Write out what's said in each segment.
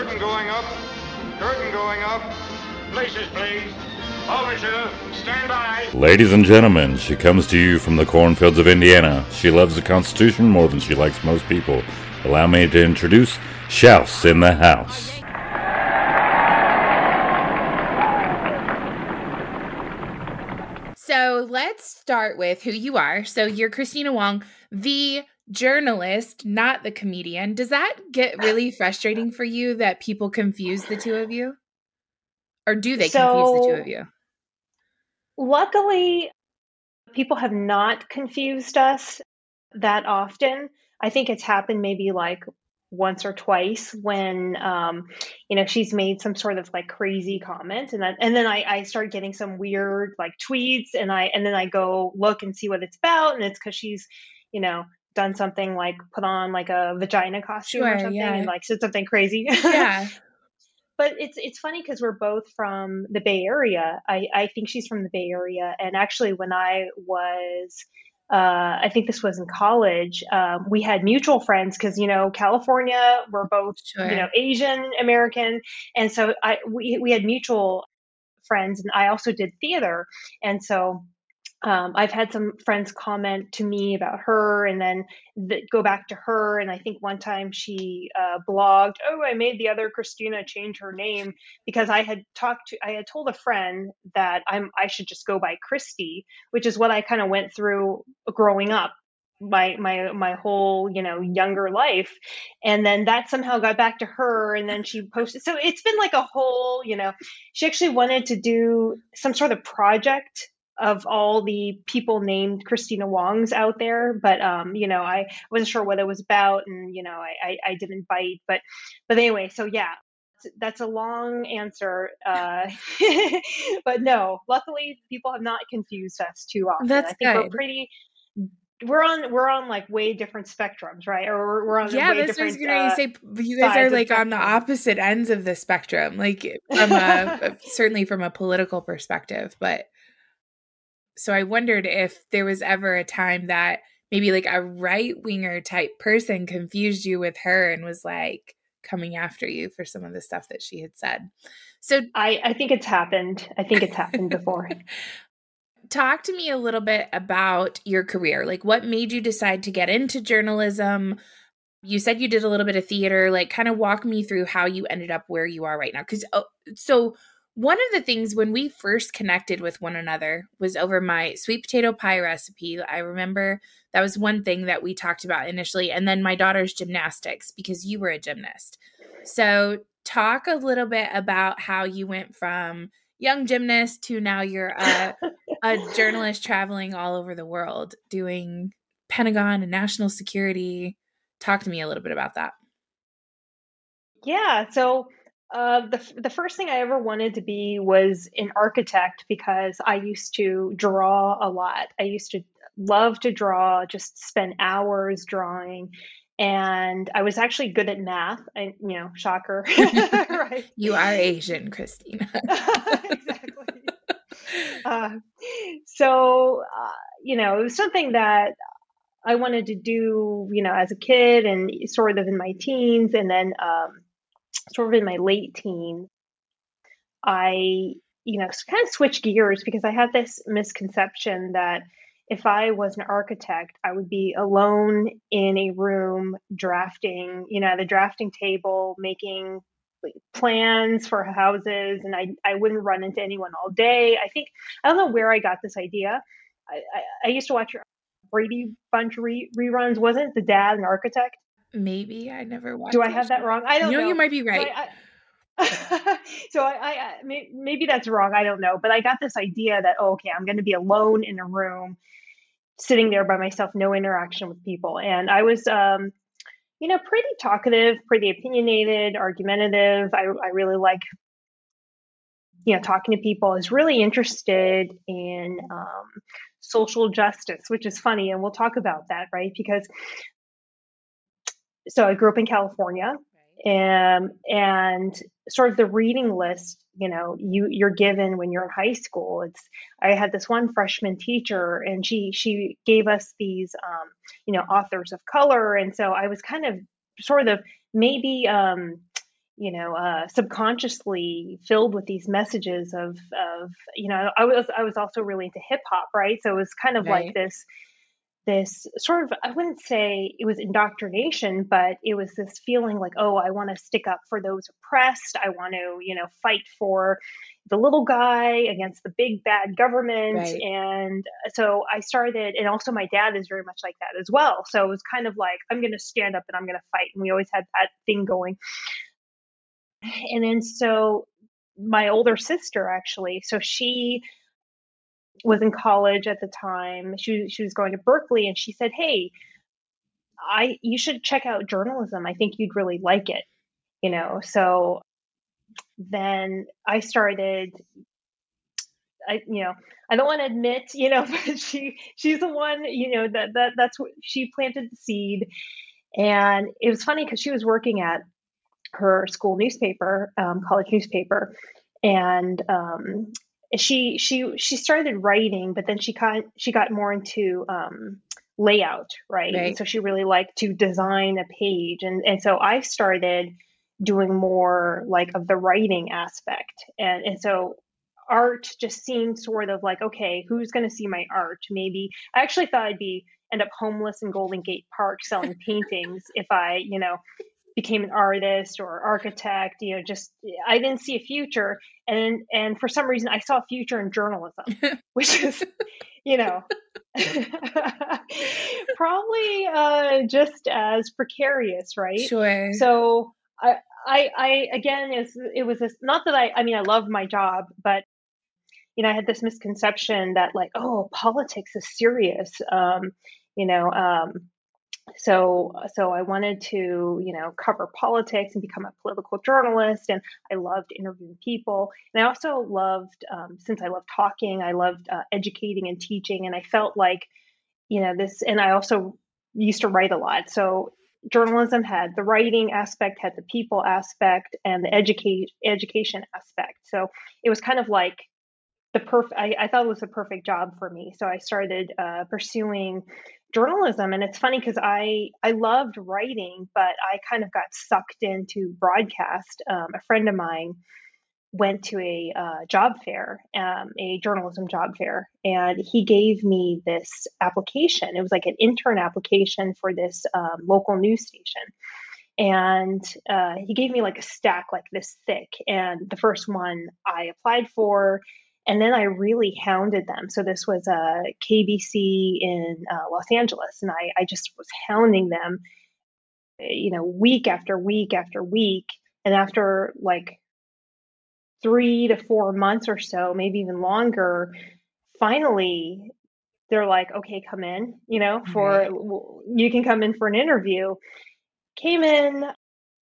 Curtain going up. Curtain going up. Places, please. Overture, stand by. Ladies and gentlemen, she comes to you from the cornfields of Indiana. She loves the Constitution more than she likes most people. Allow me to introduce Shouse in the House. So let's start with who you are. So you're Kristina Wong, the journalist, not the comedian. Does that get really frustrating for you that people confuse the two of you? Or do they So- confuse the two of you? Luckily, people have not confused us that often. I think it's happened maybe like once or twice when um, you know she's made some sort of like crazy comment and that and then I, I start getting some weird like tweets and I and then I go look and see what it's about and it's because she's you know done something like put on like a vagina costume or something yeah. and like said something crazy Yeah. but it's it's funny because we're both from the Bay Area. I, I think she's from the Bay Area, and actually, when I was, uh, I think this was in college, um, we had mutual friends because you know California, we're both Sure. you know Asian American, and so I we we had mutual friends, and I also did theater, and so. Um, I've had some friends comment to me about her and then th- go back to her. And I think one time she uh, blogged, "Oh, I made the other Kristina change her name because I had talked to, I had told a friend that I'm, I should just go by Christy, which is what I kind of went through growing up." my my my whole you know younger life and then that somehow got back to her and then she posted so it's been like a whole you know she actually wanted to do some sort of project of all the people named Kristina Wongs out there, but um, you know, I wasn't sure what it was about, and you know, I, I, I didn't bite, but but anyway, so yeah, that's a long answer, uh, but no, luckily people have not confused us too often. That's I think we're pretty. We're on we're on like way different spectrums, right? Or we're, we're on Yeah, way that's what I was going to uh, say. You guys are like on the opposite ends of the spectrum, like from a certainly from a political perspective. But so I wondered if there was ever a time that maybe like a right winger type person confused you with her and was like coming after you for some of the stuff that she had said. So I I think it's happened. I think it's happened before. talk to me a little bit about your career. Like, what made you decide to get into journalism? You said you did a little bit of theater. Like, kind of walk me through how you ended up where you are right now. Because, oh, so one of the things when we first connected with one another was over my sweet potato pie recipe. I remember that was one thing that we talked about initially. And then my daughter's gymnastics, because you were a gymnast. So, talk a little bit about how you went from young gymnast to now you're a a journalist traveling all over the world doing Pentagon and national security. Talk to me a little bit about that. Yeah, so uh, the the first thing I ever wanted to be was an architect because I used to draw a lot. I used to love to draw, just spend hours drawing, and I was actually good at math. I, you know, shocker, right? You are Asian, Kristina. exactly. Uh, so, uh, you know, it was something that I wanted to do, you know, as a kid and sort of in my teens, and then um, sort of in my late teens. I, you know, kind of switched gears because I had this misconception that if I was an architect, I would be alone in a room drafting, you know, the drafting table, making plans for houses, and I I wouldn't run into anyone all day. I think I don't know where I got this idea. I I, I used to watch Brady Bunch re- reruns. Wasn't the dad an architect? Maybe I never watched. Do I have that wrong? I don't no, know. you might be right. I, I, so I, I, I maybe that's wrong. I don't know, but I got this idea that oh, okay, I'm going to be alone in a room, sitting there by myself, no interaction with people, and I was, um, you know, pretty talkative, pretty opinionated, argumentative. I, I really like, you know, talking to people. I was really interested in um, social justice, which is funny, and we'll talk about that, right? Because so I grew up in California um, and sort of the reading list you know you you're given when you're in high school it's i had this one freshman teacher and she she gave us these um, you know authors of color. And so i was kind of sort of maybe um, you know uh, subconsciously filled with these messages of of you know I was I was also really into hip hop right? So it was kind of right. like this this sort of I wouldn't say it was indoctrination but it was this feeling like oh I want to stick up for those oppressed. I want to you know fight for the little guy against the big bad government. Right. and so I started and also my dad is very much like that as well. So it was kind of like I'm going to stand up and I'm going to fight. And we always had that thing going. And then so my older sister actually, so she was in college at the time. She she was going to Berkeley and she said, "Hey, I you should check out journalism. I think you'd really like it." You know, so then I started I you know, I don't want to admit, you know, but she she's the one, you know, that that that's what she planted the seed. And it was funny because she was working at her school newspaper, um, college newspaper, and um, she she she started writing, but then she got she got more into um, layout, right? right? So she really liked to design a page, and and so I started doing more like of the writing aspect, and and so art just seemed sort of like okay, who's going to see my art? Maybe I actually thought I'd be end up homeless in Golden Gate Park selling paintings if I, you know, became an artist or architect you know just i didn't see a future. And and for some reason i saw a future in journalism which is you know probably uh, just as precarious right? Sure. So i i, I again it was, it was this, not that i i mean i love my job but you know i had this misconception that like oh politics is serious. Um you know um so so i wanted to you know cover politics and become a political journalist and i loved interviewing people. And i also loved um, since i loved talking i loved uh, educating and teaching and i felt like you know this and i also used to write a lot. So journalism had the writing aspect had the people aspect and the educate education aspect. So it was kind of like the perfect I, thought it was a perfect job for me. So i started uh, pursuing journalism and it's funny because i i loved writing but i kind of got sucked into broadcast. Um, a friend of mine went to a uh, job fair um, a journalism job fair and he gave me this application. It was like an intern application for this um, local news station. And uh, he gave me like a stack like this thick and the first one i applied for and then I really hounded them. So this was a uh, KBC in uh, Los Angeles, and I, I just was hounding them, you know, week after week after week. And after like three to four months or so, maybe even longer, finally they're like, okay, come in, you know, for you can come in for an interview. Came in,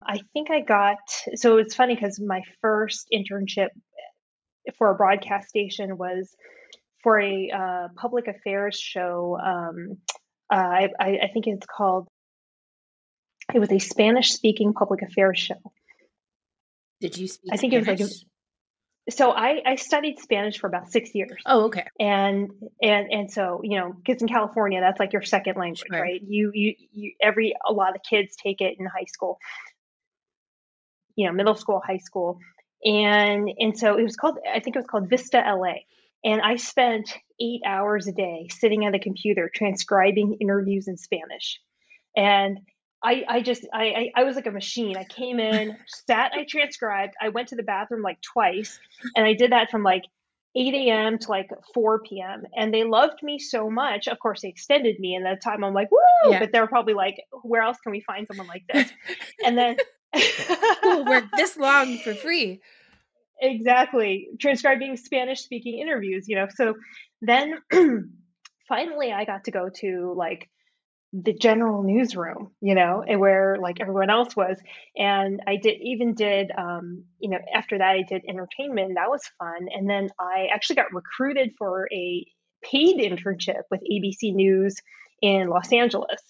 I think I got so it's funny because my first internship for a broadcast station was for a uh, public affairs show. Um, uh, I, I, think it's called. It was a Spanish-speaking public affairs show. Did you speak? I think Spanish? it was like. so I, I studied Spanish for about six years. Oh, okay. And and and so you know, kids in California, that's like your second language, sure. right? You you you every a lot of kids take it in high school. You know, middle school, high school and and so it was called i think it was called Vista L.A. and i spent eight hours a day sitting at a computer transcribing interviews in spanish and I, I just I, I was like a machine. I came in, sat, I transcribed. I went to the bathroom like twice, and I did that from like 8 a.m. to like 4 p.m. And they loved me so much. Of course, they extended me. And at that time, I'm like, woo! Yeah. But they're probably like, where else can we find someone like this? And then who work this long for free. Exactly. Transcribing Spanish speaking interviews, you know. So then finally I got to go to like the general newsroom, you know, and where like everyone else was. And I did even did um, you know, after that I did entertainment. That was fun. And then I actually got recruited for a paid internship with ABC News in Los Angeles.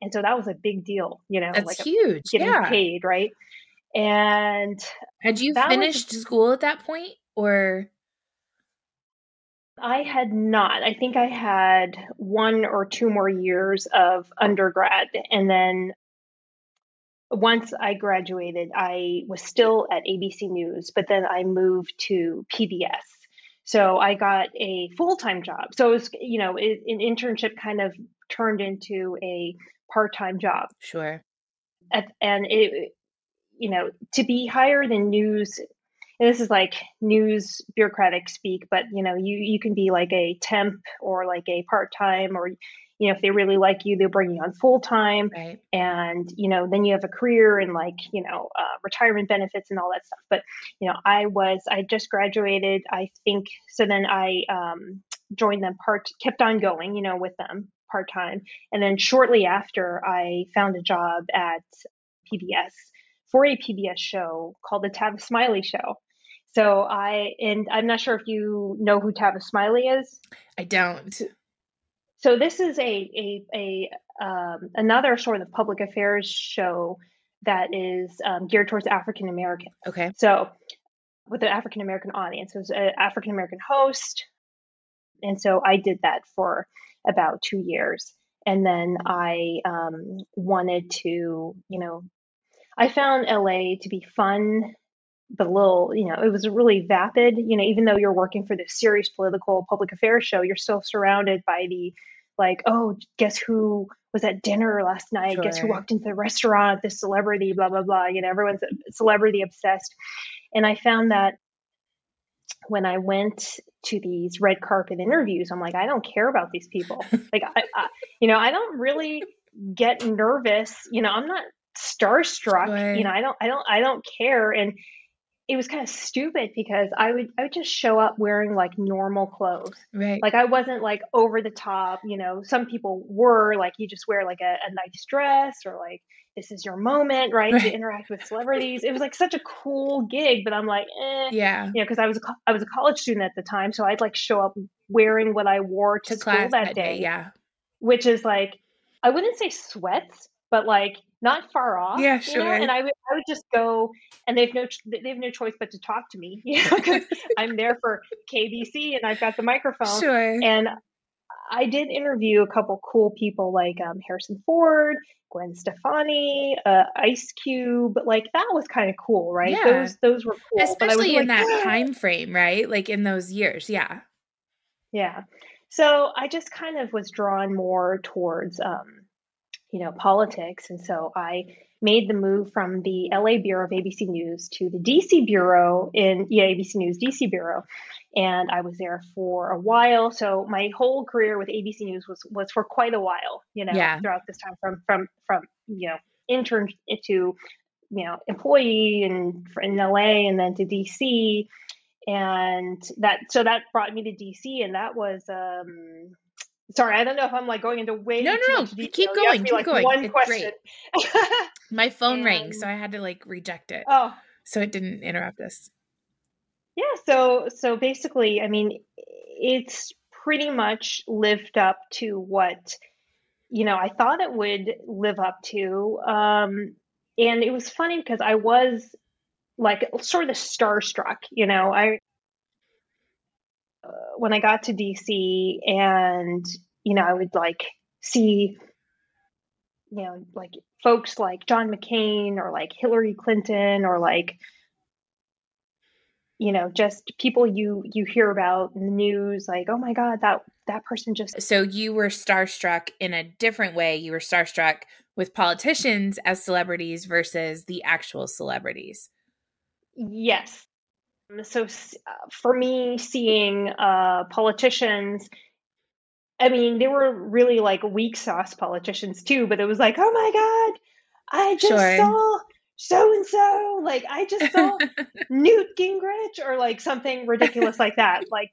And so that was a big deal, you know, That's like huge. Getting yeah. paid, right? And had you finished was, school at that point or I had not. I think I had one or two more years of undergrad and then once I graduated, I was still at ABC News, but then I moved to PBS. So I got a full time job. So it was, you know, it, an internship kind of turned into a part time job. Sure. At, and it, you know, to be hired in news, this is like news bureaucratic speak, but you know, you you can be like a temp or like a part time or you know if they really like you they'll bring you on full time Right. and you know then you have a career and like you know uh, retirement benefits and all that stuff. But you know i was i just graduated i think so then i um, joined them part kept on going you know with them part time and then shortly after i found a job at pbs for a pbs show called the tavis smiley show. So i and i'm not sure if you know who tavis smiley is? I don't. So this is a a, a um, another sort of public affairs show that is um, geared towards African American. Okay. So with an African American audience, it was an African American host, and so I did that for about two years, and then I um, wanted to, you know, I found LA to be fun. A little, you know, it was really vapid. You know, even though you're working for this serious political public affairs show, you're still surrounded by the like, oh, guess who was at dinner last night? Guess who walked into the restaurant? This celebrity, blah blah blah. You know, everyone's celebrity obsessed, and I found that when I went to these red carpet interviews, I'm like, I don't care about these people. like, I, I, you know, I don't really get nervous. You know, I'm not starstruck. Sure. You know, I don't, I don't, I don't care. And it was kind of stupid because I would, I would just show up wearing like normal clothes. Right. Like I wasn't like over the top. You know, some people were like, you just wear like a, a nice dress or like this is your moment, right, to interact with celebrities. It was like such a cool gig, but I'm like, eh yeah. you know, because I was a, I was a college student at the time, so I'd like show up wearing what I wore to, To school that day, Yeah. which is like I wouldn't say sweats, but like not far off. Yeah, you know? sure. And I would I would just go, and they've no they have no choice but to talk to me, you know, because I'm there for KBC and I've got the microphone, Sure. and I did interview a couple cool people like um, Harrison Ford, Gwen Stefani, uh, Ice Cube. Like that was kind of cool, right? Yeah. Those those were cool. but I was Especially in like, that time frame, right? Like in those years. Yeah. Yeah. So I just kind of was drawn more towards, um, you know, politics. And so I made the move from the LA Bureau of ABC News to the DC Bureau in, yeah, ABC News DC Bureau. And I was there for a while. So my whole career with ABC News was, was for quite a while, you know, Yeah. throughout this time from, from, from, you know, intern to, you know, employee and in LA and then to DC and that so that brought me to DC, and that was um. Sorry, I don't know if I'm like going into way No, no, no. detail. Keep going, keep like, going. One It's question. My phone rang, so I had to like reject it. oh, So it didn't interrupt us. yeah. So so basically, I mean, it's pretty much lived up to what you know I thought it would live up to. Um, and it was funny because I was like sort of starstruck. You know, I when I got to DC and you know I would like see you know like folks like John McCain or like Hillary Clinton or like you know just people you you hear about in the news like oh my god that that person just So you were starstruck in a different way. You were starstruck with politicians as celebrities versus the actual celebrities. Yes. So uh, for me, seeing uh, politicians, I mean, they were really like weak sauce politicians too, but it was like, oh my God, I just Sure. saw so and so. Like, I just saw Newt Gingrich or like something ridiculous like that. Like,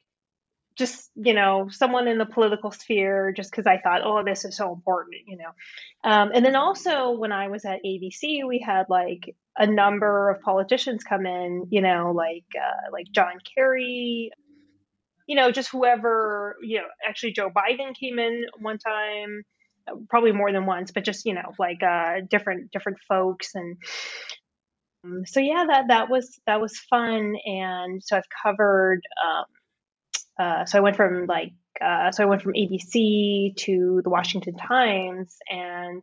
just, you know, someone in the political sphere, just because I thought, oh, this is so important, you know. Um, and then also when I was at ABC, we had like a number of politicians come in, you know, like uh, like John Kerry, you know, just whoever, you know, actually Joe Biden came in one time, probably more than once, but just you know, like uh, different different folks, and um, so yeah, that that was that was fun, and so I've covered. Um, uh, so I went from like uh, so I went from ABC to the Washington Times, and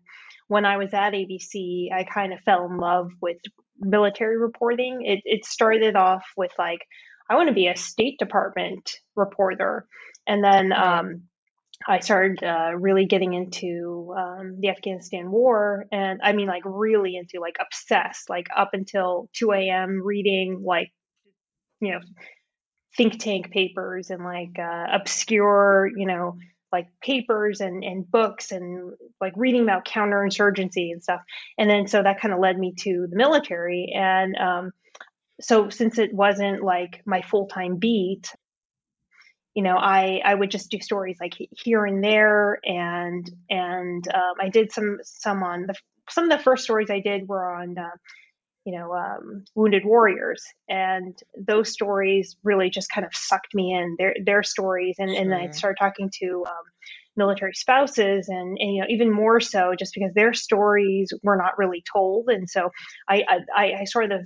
when I was at ABC, I kind of fell in love with military reporting. It, it started off with like, I want to be a State Department reporter. And then um, I started uh, really getting into um, the Afghanistan war. And I mean, like, really into, like, obsessed, like, up until 2 a.m. reading, like, you know, think tank papers and, like, uh, obscure, you know, like papers and, and books and like reading about counterinsurgency and stuff. And then so that kind of led me to the military. And um, so since it wasn't like my full time beat, you know, I I would just do stories like here and there, and and um, I did some some on the some of the first stories I did were on. Uh, you know, um, wounded warriors, and those stories really just kind of sucked me in their their stories, and and I started talking to um, military spouses, and, and you know even more so just because their stories were not really told, and so I I, I sort of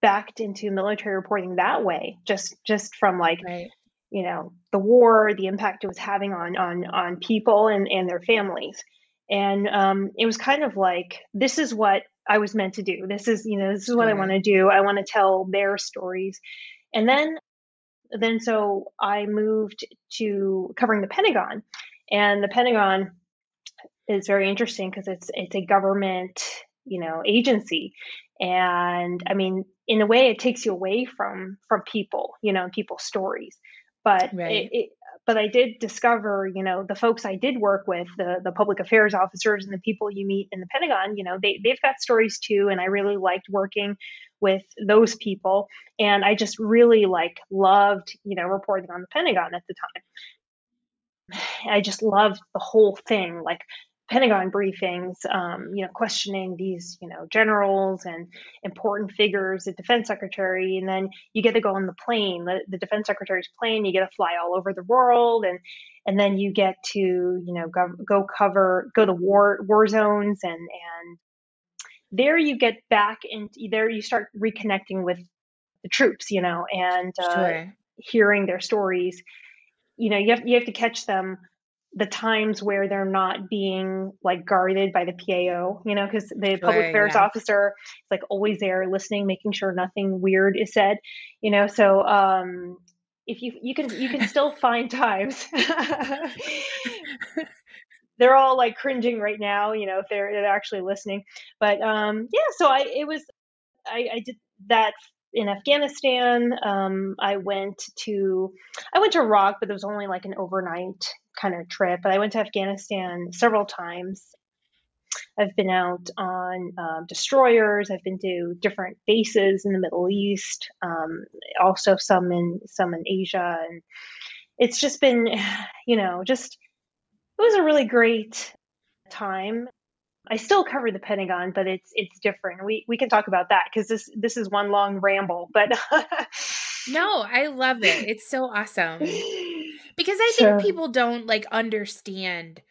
backed into military reporting that way, just just from like right. you know the war, the impact it was having on on on people and and their families, and um, it was kind of like this is what I was meant to do. This is, you know, this is what I want to do. I want to tell their stories. And then then so I moved to covering the Pentagon. And the Pentagon is very interesting because it's it's a government, you know, agency. And I mean, in a way it takes you away from from people, you know, people's stories. But right. it, it but I did discover, you know, the folks I did work with, the the public affairs officers and the people you meet in the Pentagon, you know, they they've got stories too, and I really liked working with those people, and I just really like loved, you know, reporting on the Pentagon at the time. I just loved the whole thing, like Pentagon briefings, um, you know, questioning these, you know, generals and important figures, the defense secretary, and then you get to go on the plane, the, the defense secretary's plane. You get to fly all over the world, and and then you get to, you know, go, go cover, go to war war zones, and and there you get back and there you start reconnecting with the troops, you know, and uh, sure. hearing their stories. You know, you have you have to catch them the times where they're not being like guarded by the PAO, you know, because the public affairs yeah. officer is like always there listening, making sure nothing weird is said, you know. So um, if you you can you can still find times. they're all like cringing right now, you know, if they're, they're actually listening. But um, yeah, so I it was I, I did that in Afghanistan. Um, I went to I went to Iraq, but it was only like an overnight kind of trip. But I went to Afghanistan several times. I've been out on um, destroyers. I've been to different bases in the Middle East, um, also some in some in Asia, and it's just been, you know, just it was a really great time. I still cover the Pentagon, but it's it's different. We we can talk about that because this this is one long ramble. But no, I love it. It's so awesome because I think people don't like understand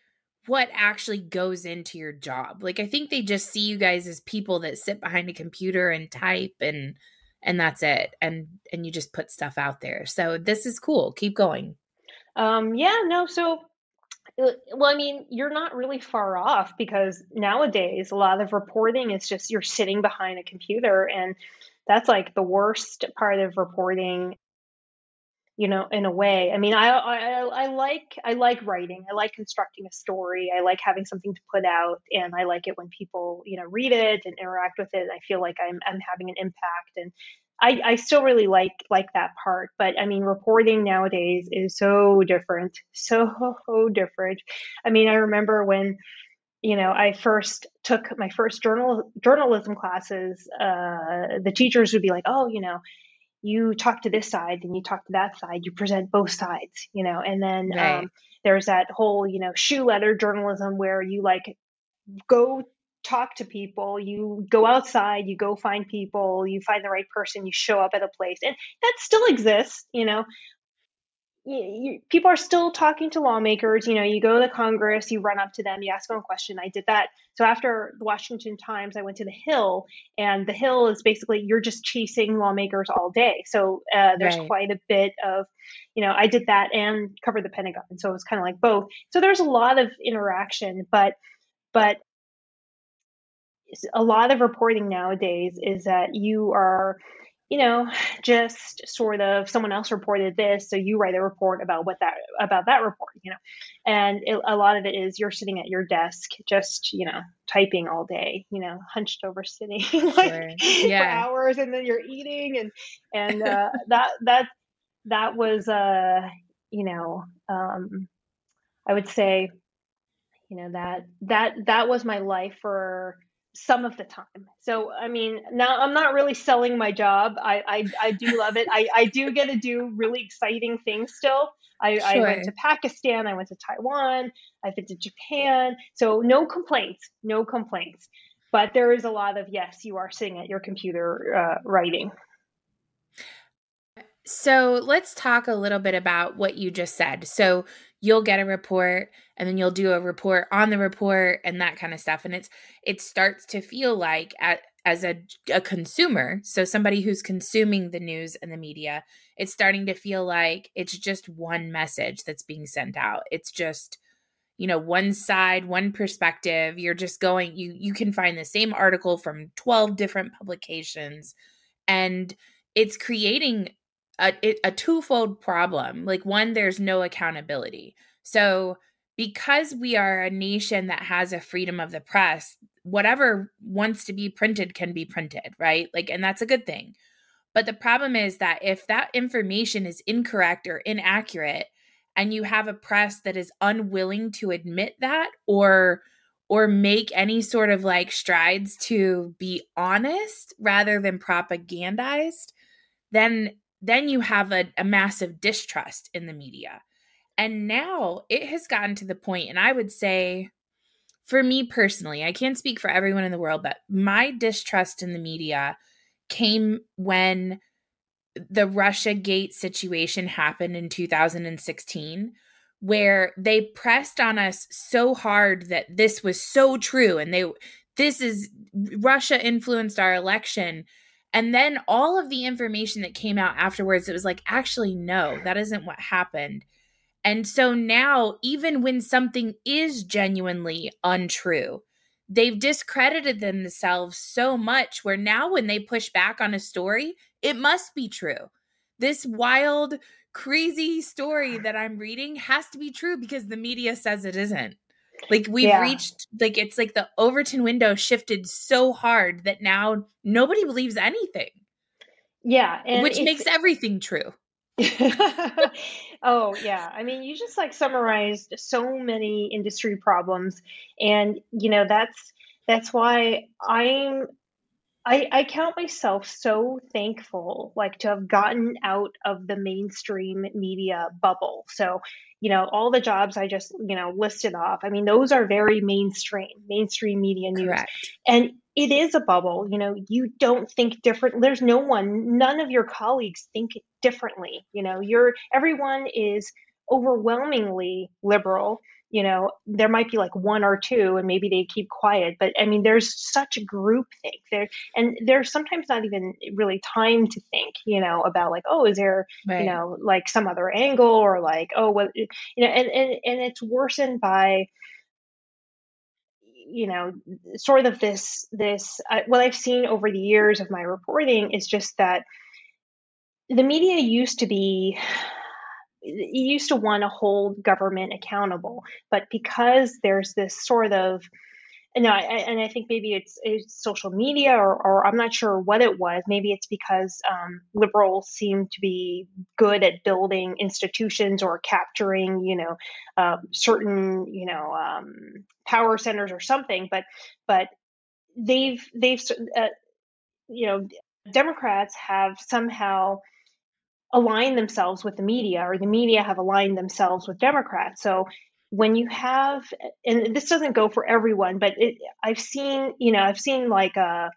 what actually goes into your job. Like I think they just see you guys as people that sit behind a computer and type and and that's it. And and you just put stuff out there. So this is cool. Keep going. Um yeah, no, so uh, well, I mean, you're not really far off because nowadays a lot of reporting is just you're sitting behind a computer, and that's like the worst part of reporting. You know, in a way. I mean, I, I I like I like writing. I like constructing a story. I like having something to put out, and I like it when people you know read it and interact with it. I feel like I'm I'm having an impact, and I, I still really like like that part, but I mean, reporting nowadays is so different, so different. I mean, I remember when, you know, I first took my first journal journalism classes. Uh, the teachers would be like, "Oh, you know, you talk to this side, and you talk to that side. You present both sides, you know." And then right. um, there's that whole, you know, shoe leather journalism where you like go talk to people, you go outside, you go find people, you find the right person, you show up at a place. And that still exists, you know. You, you, people are still talking to lawmakers. You know, you go to Congress, you run up to them, you ask them a question. I did that. So after the Washington Times, I went to the Hill, and the Hill is basically you're just chasing lawmakers all day. So uh, there's right. quite a bit of, you know, I did that and covered the Pentagon. So it was kind of like both. So there's a lot of interaction, but but a lot of reporting nowadays is that you are you know just sort of someone else reported this so you write a report about what that about that report you know and it, a lot of it is you're sitting at your desk just you know typing all day you know hunched over sitting like sure. yeah. for hours and then you're eating and and uh, that that that was uh you know um i would say you know that that that was my life for some of the time. So I mean, now I'm not really selling my job. I I, I do love it. I, I do get to do really exciting things still. I, sure. I went to Pakistan, I went to Taiwan, I've been to Japan. So no complaints, no complaints. But there is a lot of yes, you are sitting at your computer uh, writing. So let's talk a little bit about what you just said. So you'll get a report and then you'll do a report on the report and that kind of stuff and it's it starts to feel like at, as a, a consumer so somebody who's consuming the news and the media it's starting to feel like it's just one message that's being sent out. It's just you know one side one perspective. You're just going you you can find the same article from 12 different publications and it's creating a, a twofold problem. Like, one, there's no accountability. So, because we are a nation that has a freedom of the press, whatever wants to be printed can be printed, right? Like, and that's a good thing. But the problem is that if that information is incorrect or inaccurate, and you have a press that is unwilling to admit that or or make any sort of like strides to be honest rather than propagandized, then then you have a, a massive distrust in the media. And now it has gotten to the point, and I would say, for me personally, I can't speak for everyone in the world, but my distrust in the media came when the Russia Gate situation happened in 2016, where they pressed on us so hard that this was so true and they this is Russia influenced our election and then all of the information that came out afterwards, it was like, actually, no, that isn't what happened. And so now, even when something is genuinely untrue, they've discredited themselves so much where now when they push back on a story, it must be true. This wild, crazy story that I'm reading has to be true because the media says it isn't. Like we've yeah. reached like it's like the Overton window shifted so hard that now nobody believes anything. Yeah, which makes everything true. oh yeah i mean you just like summarized so many industry problems and you know that's that's why i'm I, I count myself so thankful like to have gotten out of the mainstream media bubble so you know all the jobs i just you know listed off. I mean those are very mainstream mainstream media news. Correct. and it is a bubble you know you don't think different there's no one none of your colleagues think differently you know you're everyone is overwhelmingly liberal you know there might be like one or two and maybe they keep quiet but i mean there's such a group think there and there's sometimes not even really time to think you know about like oh is there right. you know like some other angle or like oh what you know and and, and it's worsened by you know sort of this this uh, what i've seen over the years of my reporting is just that the media used to be you used to want to hold government accountable, but because there's this sort of no, I, and I think maybe it's, it's social media, or, or, I'm not sure what it was. Maybe it's because um, liberals seem to be good at building institutions or capturing, you know, uh, certain, you know, um, power centers or something. But, but they've they've, uh, you know, Democrats have somehow align themselves with the media or the media have aligned themselves with Democrats. So when you have, and this doesn't go for everyone, but it, I've seen, you know, I've seen like uh,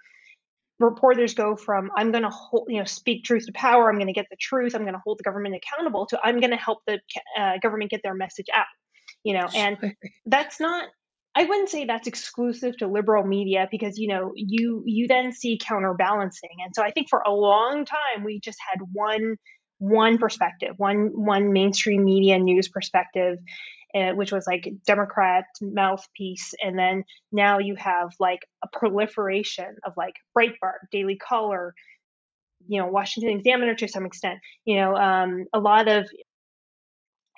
reporters go from I'm going to hold, you know, speak truth to power. I'm going to get the truth. I'm going to hold the government accountable. To I'm going to help the uh, government get their message out. You know, and that's not I wouldn't say that's exclusive to liberal media because you know you you then see counterbalancing, and so I think for a long time we just had one one perspective, one one mainstream media news perspective, uh, which was like Democrat mouthpiece, and then now you have like a proliferation of like Breitbart, Daily Caller, you know, Washington Examiner to some extent, you know, um, a lot of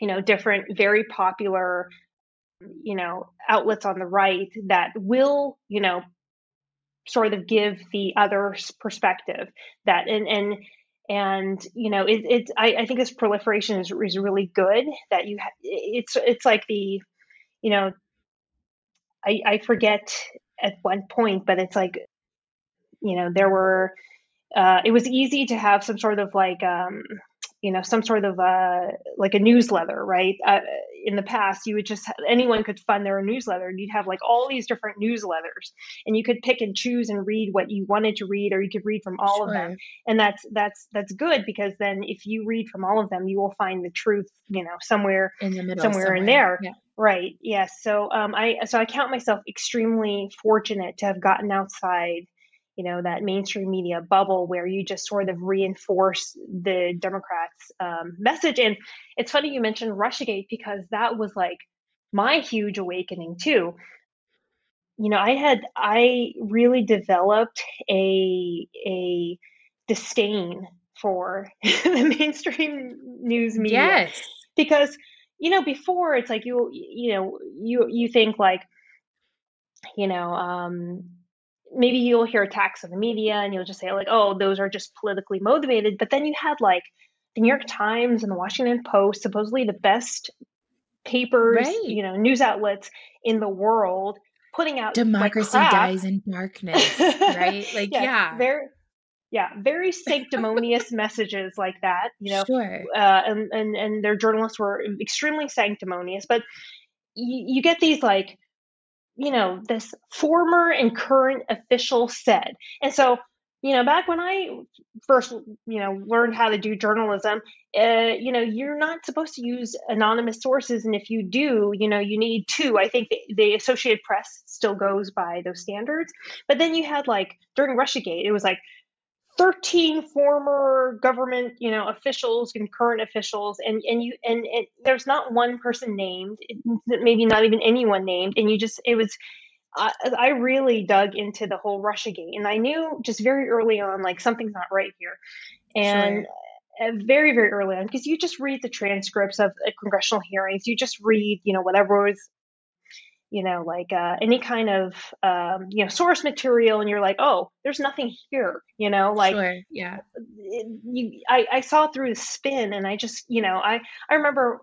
you know different very popular you know outlets on the right that will you know sort of give the other perspective that and and and you know it, it's I, I think this proliferation is, is really good that you ha- it's it's like the you know I, I forget at one point but it's like you know there were uh, it was easy to have some sort of like um, you know some sort of uh, like a newsletter right uh, in the past you would just anyone could fund their own newsletter and you'd have like all these different newsletters and you could pick and choose and read what you wanted to read or you could read from all sure. of them and that's that's that's good because then if you read from all of them you will find the truth you know somewhere in the middle somewhere, somewhere. in there yeah. right yes so um i so i count myself extremely fortunate to have gotten outside you know that mainstream media bubble where you just sort of reinforce the democrats um, message and it's funny you mentioned russiagate because that was like my huge awakening too you know i had i really developed a a disdain for the mainstream news media yes. because you know before it's like you you know you you think like you know um maybe you'll hear attacks on the media and you'll just say like oh those are just politically motivated but then you had like the new york times and the washington post supposedly the best papers right. you know news outlets in the world putting out democracy like, dies in darkness right like yeah, yeah. very yeah very sanctimonious messages like that you know sure. uh, and, and and their journalists were extremely sanctimonious but you, you get these like you know, this former and current official said. And so, you know, back when I first, you know, learned how to do journalism, uh, you know, you're not supposed to use anonymous sources. And if you do, you know, you need two. I think the, the Associated Press still goes by those standards. But then you had like during Russiagate, it was like 13 former government you know officials and current officials and and you and, and there's not one person named maybe not even anyone named and you just it was I, I really dug into the whole Russia gate and I knew just very early on, like something's not right here, and sure. very, very early on, because you just read the transcripts of uh, congressional hearings, you just read, you know, whatever was you know, like uh, any kind of um, you know source material, and you're like, oh, there's nothing here, you know, like sure. yeah. It, you, I, I saw through the spin, and I just, you know, I I remember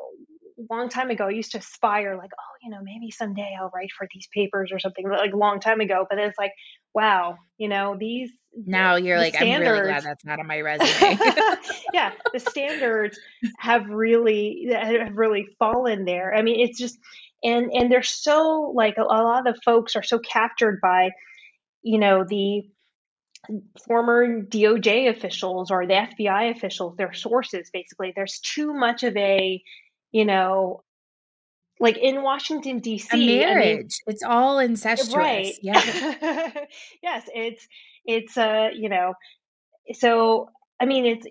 a long time ago, I used to aspire like, oh, you know, maybe someday I'll write for these papers or something like long time ago. But it's like, wow, you know, these now you're the like, standards, I'm really glad that's not on my resume. yeah, the standards have really have really fallen there. I mean, it's just and and they're so like a, a lot of the folks are so captured by you know the former DOJ officials or the FBI officials, their sources basically. There's too much of a, you know, like in Washington D.C. A marriage. I mean, it's all incestuous. Right. Yeah. yes, it's it's uh, you know, so I mean, it's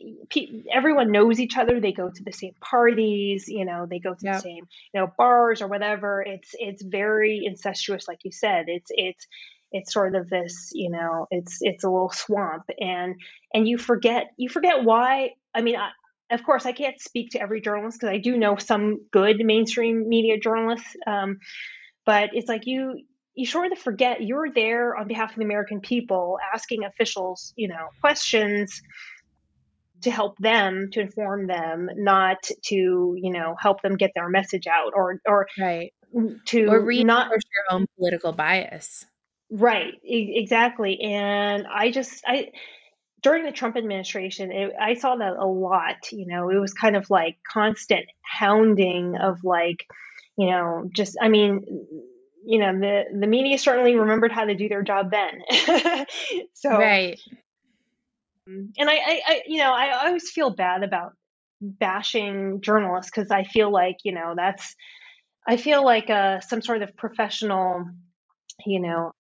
everyone knows each other. They go to the same parties, you know, they go to yep. the same, you know, bars or whatever. It's it's very incestuous, like you said. It's it's it's sort of this, you know, it's it's a little swamp, and and you forget you forget why. I mean, I, of course, I can't speak to every journalist because I do know some good mainstream media journalists, um, but it's like you you sort of forget you're there on behalf of the American people, asking officials, you know, questions to help them to inform them not to you know help them get their message out or or right. to or not your own political bias. Right e- exactly and i just i during the trump administration it, i saw that a lot you know it was kind of like constant hounding of like you know just i mean you know the the media certainly remembered how to do their job then. So right and I, I, I, you know, I always feel bad about bashing journalists because I feel like, you know, that's, I feel like uh, some sort of professional, you know,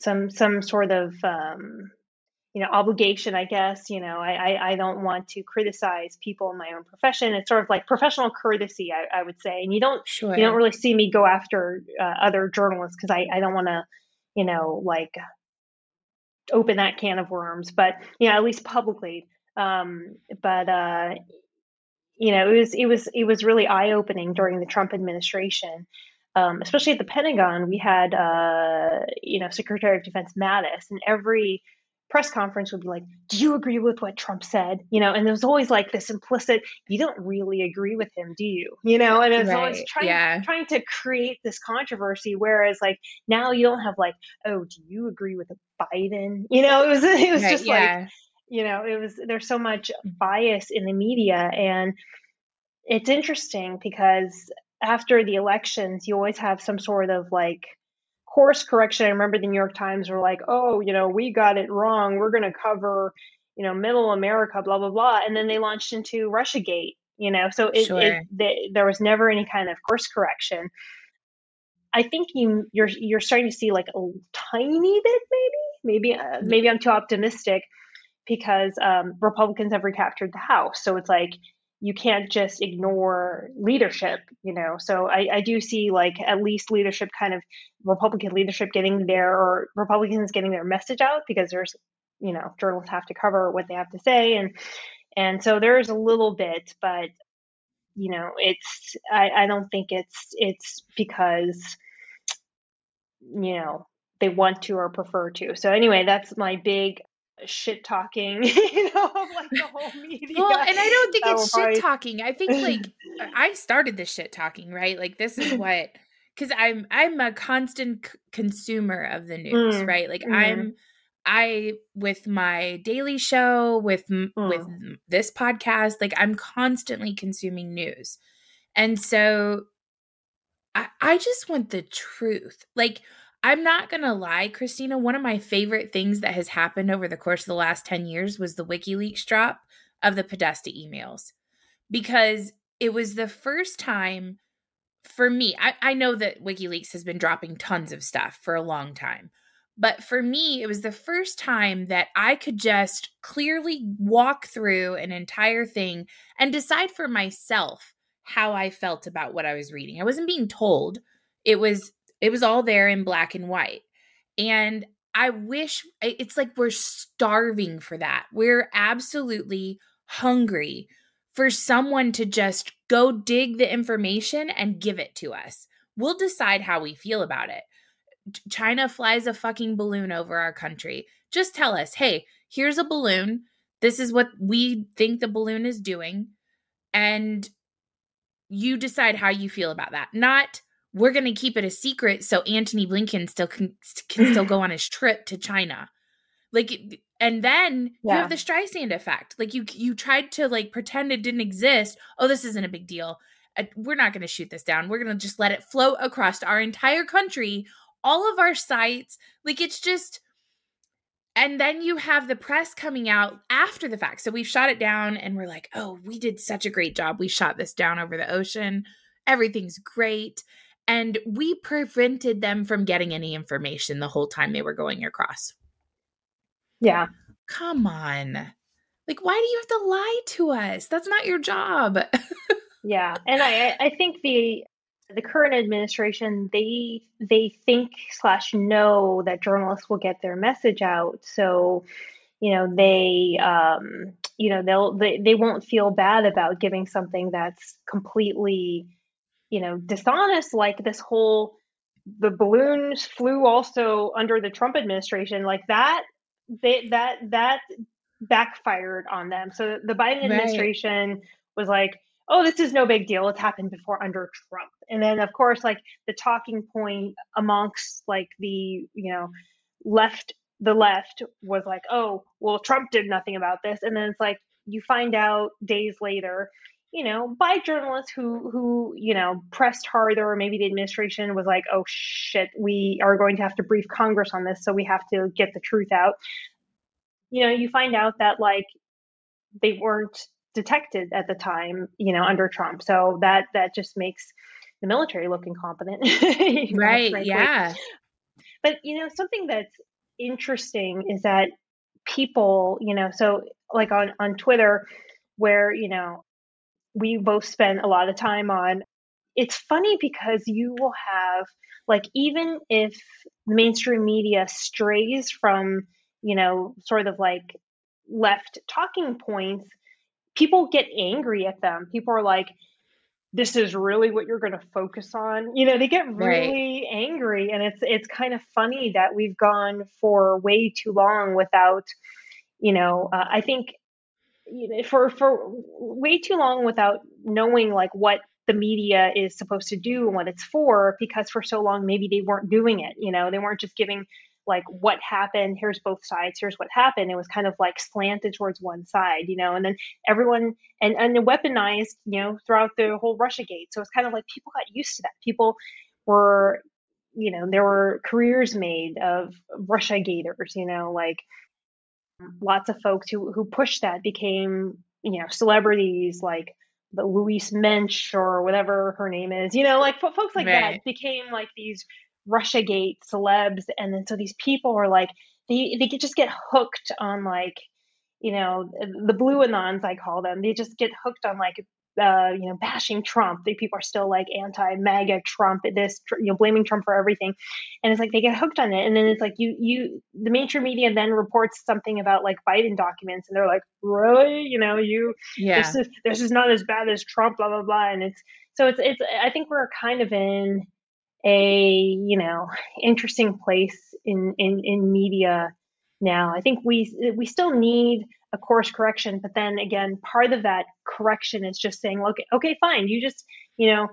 some some sort of um, you know obligation i guess you know I, I, I don't want to criticize people in my own profession it's sort of like professional courtesy i, I would say and you don't sure. you don't really see me go after uh, other journalists because I, I don't want to you know like open that can of worms but you know at least publicly um, but uh, you know it was it was it was really eye opening during the trump administration um, especially at the pentagon we had uh, you know secretary of defense mattis and every press conference would be like, "Do you agree with what Trump said?" You know, and there was always like this implicit, "You don't really agree with him, do you?" You know, and it's right. always trying yeah. trying to create this controversy. Whereas like now you don't have like, "Oh, do you agree with Biden?" You know, it was it was right, just yeah. like, you know, it was there's so much bias in the media, and it's interesting because after the elections, you always have some sort of like course correction. I remember the New York Times were like, oh, you know, we got it wrong. We're going to cover, you know, middle America, blah, blah, blah. And then they launched into Russiagate, you know, so it, sure. it the, there was never any kind of course correction. I think you you're you're starting to see like a tiny bit maybe maybe uh, maybe I'm too optimistic because um, Republicans have recaptured the House so it's like you can't just ignore leadership, you know. So I, I do see like at least leadership kind of Republican leadership getting their or Republicans getting their message out because there's you know journalists have to cover what they have to say and and so there's a little bit, but you know it's I, I don't think it's it's because you know they want to or prefer to. So anyway, that's my big shit talking, you know, like the whole media. Well, and I don't think it's shit talking. I think like I started the shit talking, right? Like this is what because I'm I'm a constant c- consumer of the news, mm. right? Like mm. I'm I with my daily show with mm. with this podcast, like I'm constantly consuming news. And so I I just want the truth. Like I'm not going to lie, Kristina. One of my favorite things that has happened over the course of the last 10 years was the WikiLeaks drop of the Podesta emails because it was the first time for me. I, I know that WikiLeaks has been dropping tons of stuff for a long time. But for me, it was the first time that I could just clearly walk through an entire thing and decide for myself how I felt about what I was reading. I wasn't being told. It was it was all there in black and white. And I wish it's like we're starving for that. We're absolutely hungry for someone to just go dig the information and give it to us. We'll decide how we feel about it. China flies a fucking balloon over our country. Just tell us, hey, here's a balloon. This is what we think the balloon is doing. And you decide how you feel about that. Not, we're going to keep it a secret so Antony Blinken still can, can still go on his trip to China. Like and then yeah. you have the Streisand effect. Like you you tried to like pretend it didn't exist. Oh, this isn't a big deal. Uh, we're not going to shoot this down. We're going to just let it float across our entire country, all of our sites. Like it's just and then you have the press coming out after the fact. So we've shot it down and we're like, "Oh, we did such a great job. We shot this down over the ocean. Everything's great." And we prevented them from getting any information the whole time they were going across. Yeah. Come on. Like, why do you have to lie to us? That's not your job. yeah. And I, I think the the current administration they they think slash know that journalists will get their message out so you know they um you know they'll they, they won't feel bad about giving something that's completely you know, dishonest, like this whole the balloons flew also under the Trump administration, like that they that that backfired on them. So the Biden administration right. was like, oh, this is no big deal. It's happened before under Trump. And then of course, like the talking point amongst like the, you know, left the left was like, oh, well, Trump did nothing about this. And then it's like you find out days later you know, by journalists who who you know pressed harder, or maybe the administration was like, "Oh shit, we are going to have to brief Congress on this, so we have to get the truth out." You know, you find out that like they weren't detected at the time, you know, under Trump. So that that just makes the military look incompetent. right? yeah. But you know, something that's interesting is that people, you know, so like on on Twitter, where you know we both spend a lot of time on. It's funny because you will have like even if the mainstream media strays from you know sort of like left talking points, people get angry at them. People are like, this is really what you're going to focus on you know they get really right. angry and it's it's kind of funny that we've gone for way too long without you know uh, i think for for way too long without knowing like what the media is supposed to do and what it's for because for so long maybe they weren't doing it you know? They weren't just giving like what happened here's both sides here's what happened. It was kind of like slanted towards one side you know? And then everyone and and weaponized you know throughout the whole russia gate. So it's kind of like people got used to that. People were you know there were careers made of russia gators you know? Like lots of folks who who pushed that became you know celebrities like the Louise Mensch or whatever her name is, you know, like folks like right. that became like these Russiagate celebs, and then so these people are like they they just get hooked on like you know the blue anons I call them. They just get hooked on like uh, you know, bashing Trump. The people are still like anti-MAGA Trump, this, you know, blaming Trump for everything, and it's like they get hooked on it. And then it's like you, you, the mainstream media then reports something about like Biden documents, and they're like, really, you know, you, yeah, this is this is not as bad as Trump, blah blah blah. And it's so it's it's. I think we're kind of in a you know interesting place in in in media now. I think we we still need a course correction. But then again, part of that correction is just saying, okay, okay, fine, you just, you know,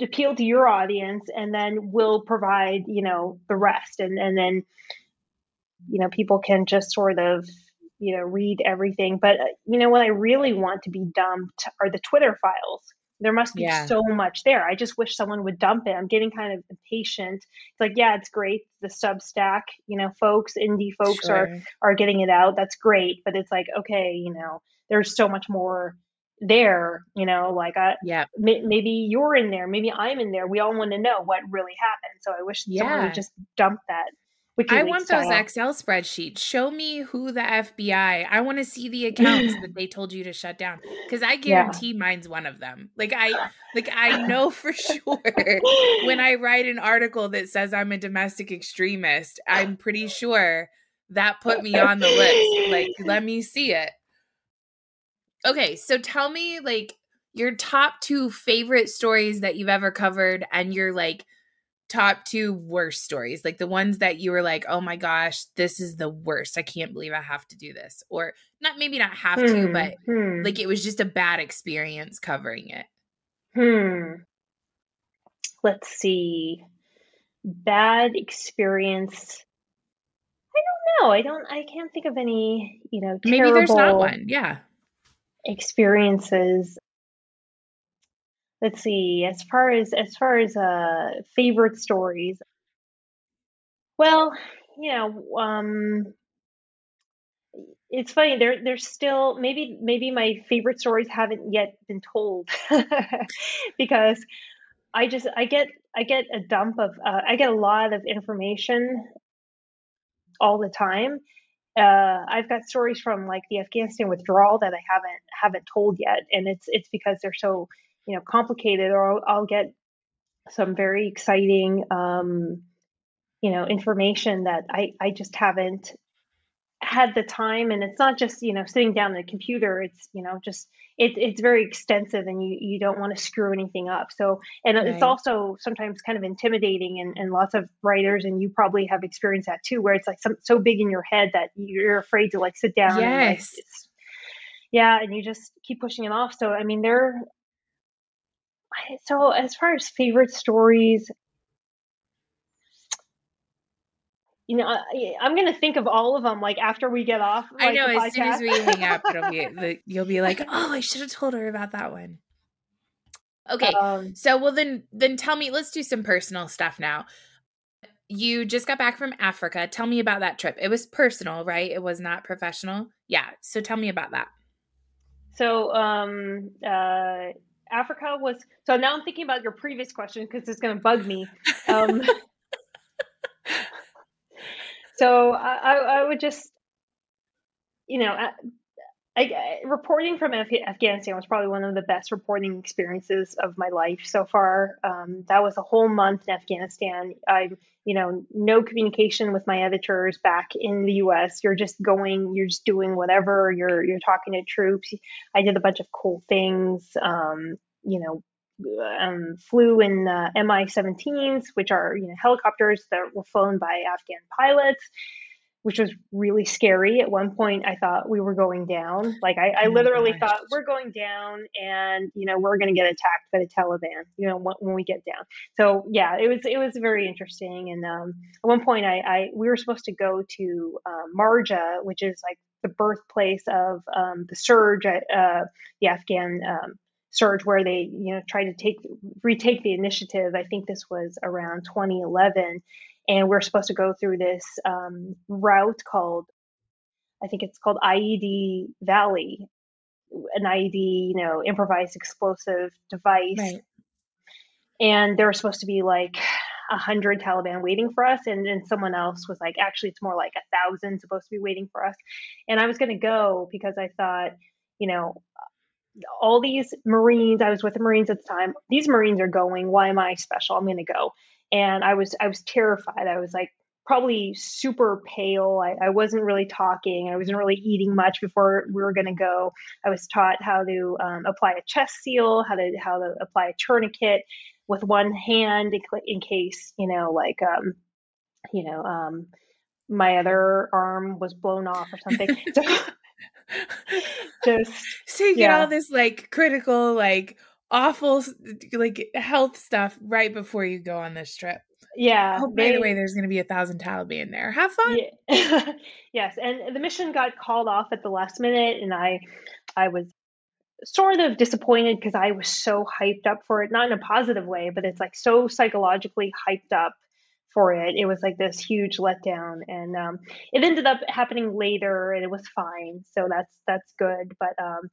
appeal to your audience and then we'll provide, you know, the rest. And and then, you know, people can just sort of, you know, read everything. But uh, you know what I really want to be dumped are the Twitter files there must be yeah. so much there. I just wish someone would dump it. I'm getting kind of impatient. It's like, yeah, it's great. The Substack, you know, folks, indie folks sure. are are getting it out. That's great. But it's like, okay, you know, there's so much more there. You know, like I, yeah, maybe you're in there, maybe I'm in there. We all want to know what really happened. So I wish yeah. someone would just dump that. I want style. those Excel spreadsheets. Show me who the FBI. I want to see the accounts that they told you to shut down because I guarantee yeah. mine's one of them. Like I, like I know for sure when I write an article that says I'm a domestic extremist, I'm pretty sure that put me on the list. Like, let me see it. Okay, so tell me like your top two favorite stories that you've ever covered, and your like top two worst stories like the ones that you were like oh my gosh this is the worst. I can't believe i have to do this. Or not maybe not have hmm, to but hmm. like it was just a bad experience covering it. Hmm. Let's see. Bad experience. I don't know. I don't i can't think of any you know maybe there's not one. Yeah. experiences let's see as far as as far as uh favorite stories. Well you know um it's funny there there's still maybe maybe my favorite stories haven't yet been told. Because i just i get i get a dump of uh, i get a lot of information all the time. Uh, I've got stories from like the Afghanistan withdrawal that I haven't haven't told yet, and it's it's because they're so you know complicated or I'll, I'll get some very exciting um, you know information that I, I just haven't had the time and it's not just you know sitting down at a computer it's you know just it, it's very extensive and you, you don't want to screw anything up so and right. it's also sometimes kind of intimidating and, and lots of writers and you probably have experienced that too where it's like some, so big in your head that you're afraid to like sit down yes. and like, yeah and you just keep pushing it off so i mean there so as far as favorite stories, you know, I, am gonna think of all of them like after we get off. Like, I know as soon as we hang up, it'll be you'll be like, oh, I should have told her about that one. Okay, um, so well then then tell me. Let's do some personal stuff now. You just got back from Africa. Tell me about that trip. It was personal, right? It was not professional. Yeah. So tell me about that. So um uh Africa was so now I'm thinking about your previous question because it's going to bug me. Um, so I, I would just you know, I, reporting from Af- Afghanistan was probably one of the best reporting experiences of my life so far. Um, that was a whole month in Afghanistan. I, you know, no communication with my editors back in the U.S. You're just going, you're just doing whatever. You're you're talking to troops. I did a bunch of cool things. Um, you know, um, flew in uh, Mi-17s, which are you know helicopters that were flown by Afghan pilots which was really scary. At one point, I thought we were going down. Like I, I oh literally thought we're going down, and you know we're going to get attacked by the Taliban. You know when, when, we get down. So yeah, it was it was very interesting. And um, at one point, I, I, we were supposed to go to um, Marja, which is like the birthplace of um, the surge, uh, the Afghan um, surge, where they you know tried to take retake the initiative. I think this was around 2011 and we're supposed to go through this um, route called i think it's called ied valley. An ied you know improvised explosive device. Right. and there was supposed to be like a hundred taliban waiting for us and then someone else was like actually it's more like a thousand supposed to be waiting for us. And i was going to go because i thought you know all these marines i was with the marines at the time these marines are going why am i special? I'm going to go and I was I was terrified. I was like probably super pale. I, I wasn't really talking. I wasn't really eating much before we were going to go. I was taught how to um, apply a chest seal, how to how to apply a tourniquet with one hand in, in case you know like um, you know um, my other arm was blown off or something. So, just so you get all this like critical like awful like health stuff right before you go on this trip. Yeah. Oh, by they, the way, there's going to be a thousand Taliban there. Have fun. Yeah. yes, and the mission got called off at the last minute, and I, I was sort of disappointed because I was so hyped up for it. Not in a positive way, but it's like so psychologically hyped up for it. It was like this huge letdown, and um, it ended up happening later, and it was fine. So that's that's good. But um,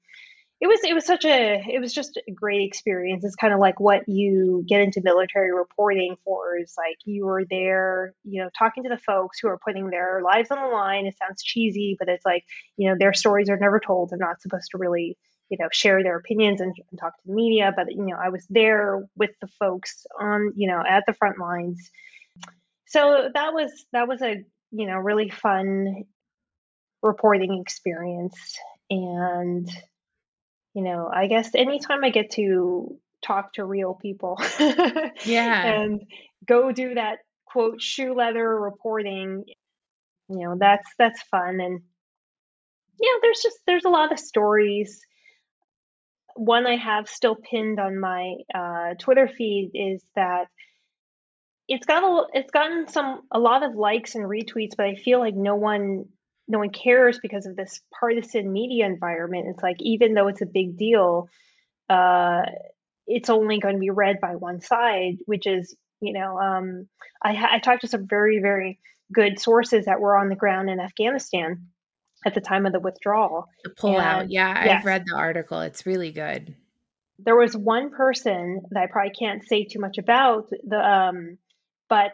it was it was such a it was just a great experience. It's kind of like what you get into military reporting for is like you were there you know talking to the folks who are putting their lives on the line. It sounds cheesy but it's like you know their stories are never told. They're not supposed to really you know share their opinions and, and talk to the media. But you know i was there with the folks on you know at the front lines. So that was that was a you know really fun reporting experience. And you know, I guess anytime I get to talk to real people, yeah, and go do that quote shoe leather reporting, you know, that's that's fun and yeah, there's just there's a lot of stories. One I have still pinned on my uh, Twitter feed is that it's got a it's gotten some a lot of likes and retweets, but I feel like no one no one cares because of this partisan media environment. It's like even though it's a big deal, uh, it's only going to be read by one side, which is you know um, I, I talked to some very very good sources that were on the ground in Afghanistan at the time of the withdrawal. The pullout, yeah, yes. I've read the article. It's really good. There was one person that I probably can't say too much about the, um, but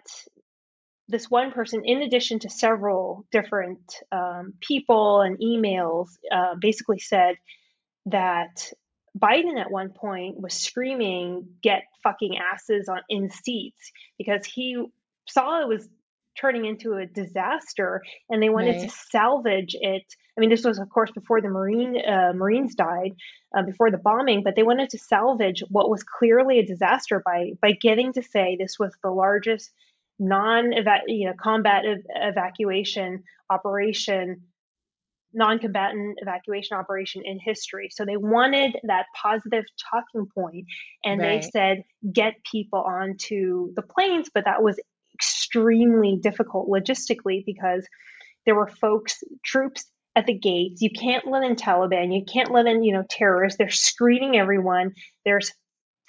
this one person, in addition to several different um, people and emails, uh, basically said that Biden at one point was screaming, "Get fucking asses on in seats," because he saw it was turning into a disaster, and they wanted right. to salvage it. I mean, this was, of course, before the Marine uh, Marines died, uh, before the bombing, but they wanted to salvage what was clearly a disaster by by getting to say this was the largest non you know combat ev- evacuation operation non-combatant evacuation operation in history. So they wanted that positive talking point and right. they said get people onto the planes. But that was extremely difficult logistically because there were folks troops at the gates. You can't let in taliban. You can't let in you know terrorists. They're screening everyone. There's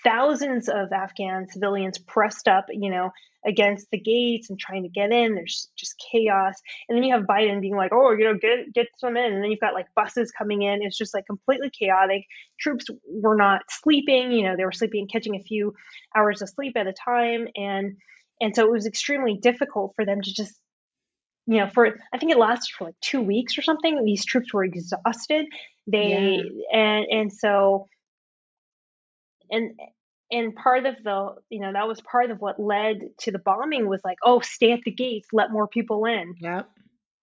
thousands of afghan civilians pressed up you know against the gates and trying to get in. There's just chaos. And then you have Biden being like, oh, you know, get get some in. And then you've got like buses coming in. It's just like completely chaotic. Troops were not sleeping, you know, they were sleeping, catching a few hours of sleep at a time. And and so it was extremely difficult for them to just you know, for I think it lasted for like two weeks or something. These troops were exhausted. They yeah. and and so and and part of the you know that was part of what led to the bombing was like oh stay at the gates let more people in yep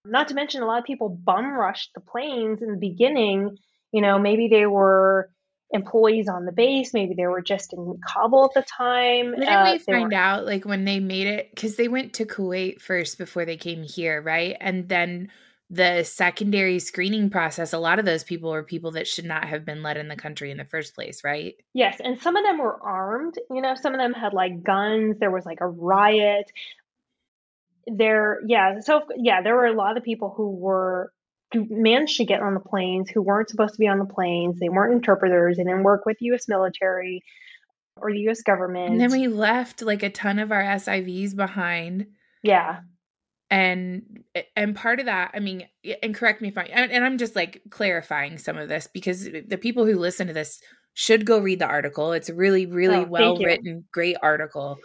not to mention a lot of people bum rushed the planes in the beginning you know maybe they were employees on the base. Maybe they were just in Kabul at the time. Didn't uh, we find were... out like when they made it because they went to Kuwait first before they came here, right? And then the secondary screening process, a lot of those people were people that should not have been let in the country in the first place, right? Yes, and some of them were armed. You know, some of them had like guns. There was like a riot. There, yeah. So yeah, there were a lot of people who were who managed to get on the planes who weren't supposed to be on the planes. They weren't interpreters. They didn't work with U.S. military or the U.S. government. And then we left like a ton of our SIVs behind. Yeah. And eh, and part of that, I mean, and correct me if I and I'm just like clarifying some of this because the people who listen to this should go read the article. It's a really, really oh, well written, great article.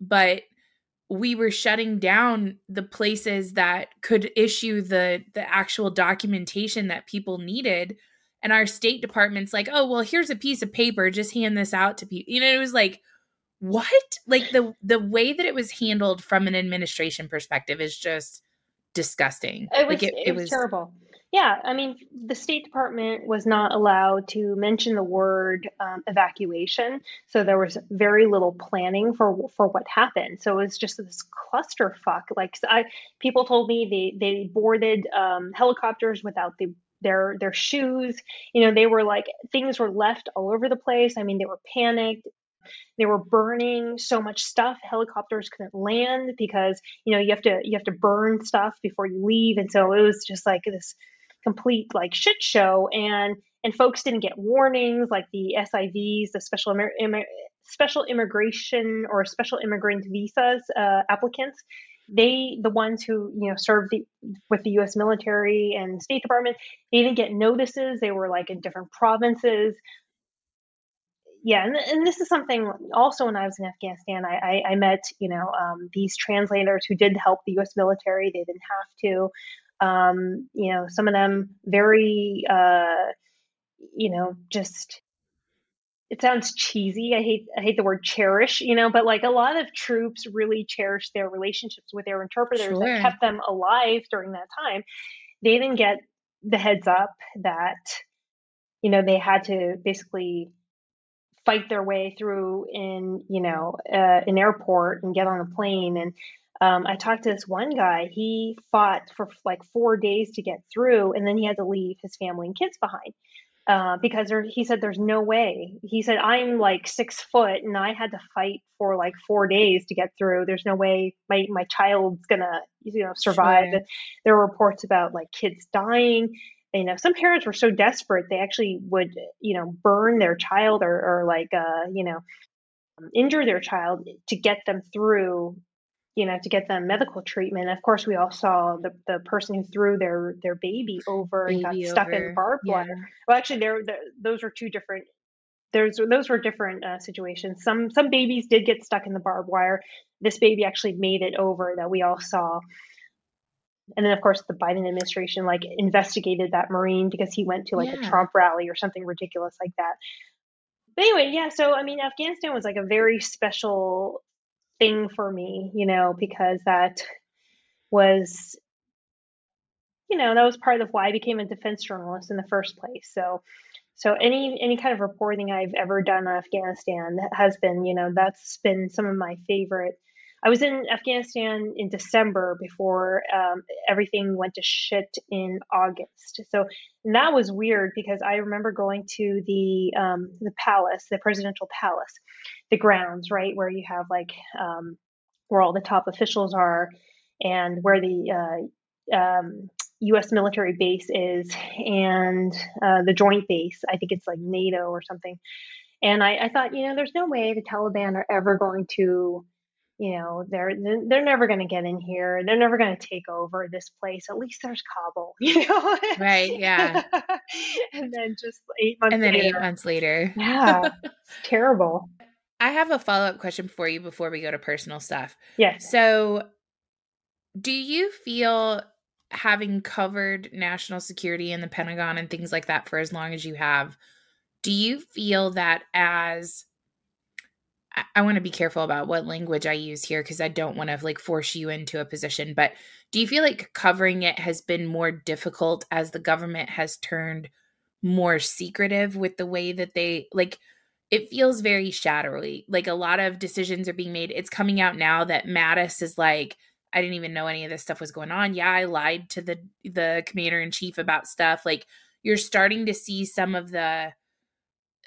But we were shutting down the places that could issue the the actual documentation that people needed and our state department's like oh well here's a piece of paper just hand this out to people you know it was like what like the the way that it was handled from an administration perspective is just disgusting it was, like it, it, was, was terrible yeah, I mean, the State Department was not allowed to mention the word um, evacuation, so there was very little planning for for what happened. So it was just this clusterfuck. Like I, people told me they they boarded um, helicopters without the their their shoes. You know, they were like things were left all over the place. I mean, they were panicked. They were burning so much stuff. Helicopters couldn't land because you know you have to you have to burn stuff before you leave, and so it was just like this complete like shit show and and folks didn't get warnings like the SIVs, the special special immigration or special immigrant visas uh, applicants. They, the ones who you know served the, with the U.S. military and State Department, they didn't get notices. They were like in different provinces. Yeah, and, and this is something also when I was in Afghanistan, I, I, I met you know um, these translators who did help the U.S. military. They didn't have to. Um, you know, some of them very, uh, you know, just it sounds cheesy. I hate I hate the word cherish, you know, but like a lot of troops really cherish their relationships with their interpreters sure. that kept them alive during that time. They didn't get the heads up that you know they had to basically fight their way through in you know uh, an airport and get on a plane and um, I talked to this one guy. He fought for like four days to get through, and then he had to leave his family and kids behind uh, because there, he said there's no way. He said I'm like six foot, and I had to fight for like four days to get through. There's no way my my child's gonna you know survive. Sure. There were reports about like kids dying. You know, some parents were so desperate they actually would you know burn their child or, or like uh, you know injure their child to get them through you know, to get them medical treatment. Of course, we all saw the, the person who threw their their baby over baby and got stuck over. in barbed yeah. wire. Well, actually, there those were two different. There's those were different uh, situations. Some some babies did get stuck in the barbed wire. This baby actually made it over that we all saw. And then, of course, the Biden administration like investigated that Marine because he went to like yeah. a Trump rally or something ridiculous like that. But anyway, yeah. So I mean, Afghanistan was like a very special thing for me, you know, because that was, you know, that was part of why I became a defense journalist in the first place. So, so any any kind of reporting I've ever done on Afghanistan has been, you know, that's been some of my favorite. I was in Afghanistan in December before um, everything went to shit in August. So that was weird because I remember going to the um, the palace, the presidential palace, the grounds, right, where you have like um, where all the top officials are and where the uh, um, U.S. military base is and uh, the joint base. I think it's like NATO or something. And I, I thought, you know, there's no way the Taliban are ever going to you know they're they're never going to get in here. They're never going to take over this place. At least there's kabul you know? Right yeah. And then just eight months and then later, eight months later. Yeah terrible. I have a follow up question for you before we go to personal stuff. Yes. So do you feel having covered national security in the Pentagon and things like that for as long as you have, do you feel that as I, I want to be careful about what language I use here because I don't want to like force you into a position, but do you feel like covering it has been more difficult as the government has turned more secretive with the way that they like it feels very shadowy. Like a lot of decisions are being made. It's coming out now that Mattis is like, I didn't even know any of this stuff was going on. Yeah, I lied to the the commander in chief about stuff. Like you're starting to see some of the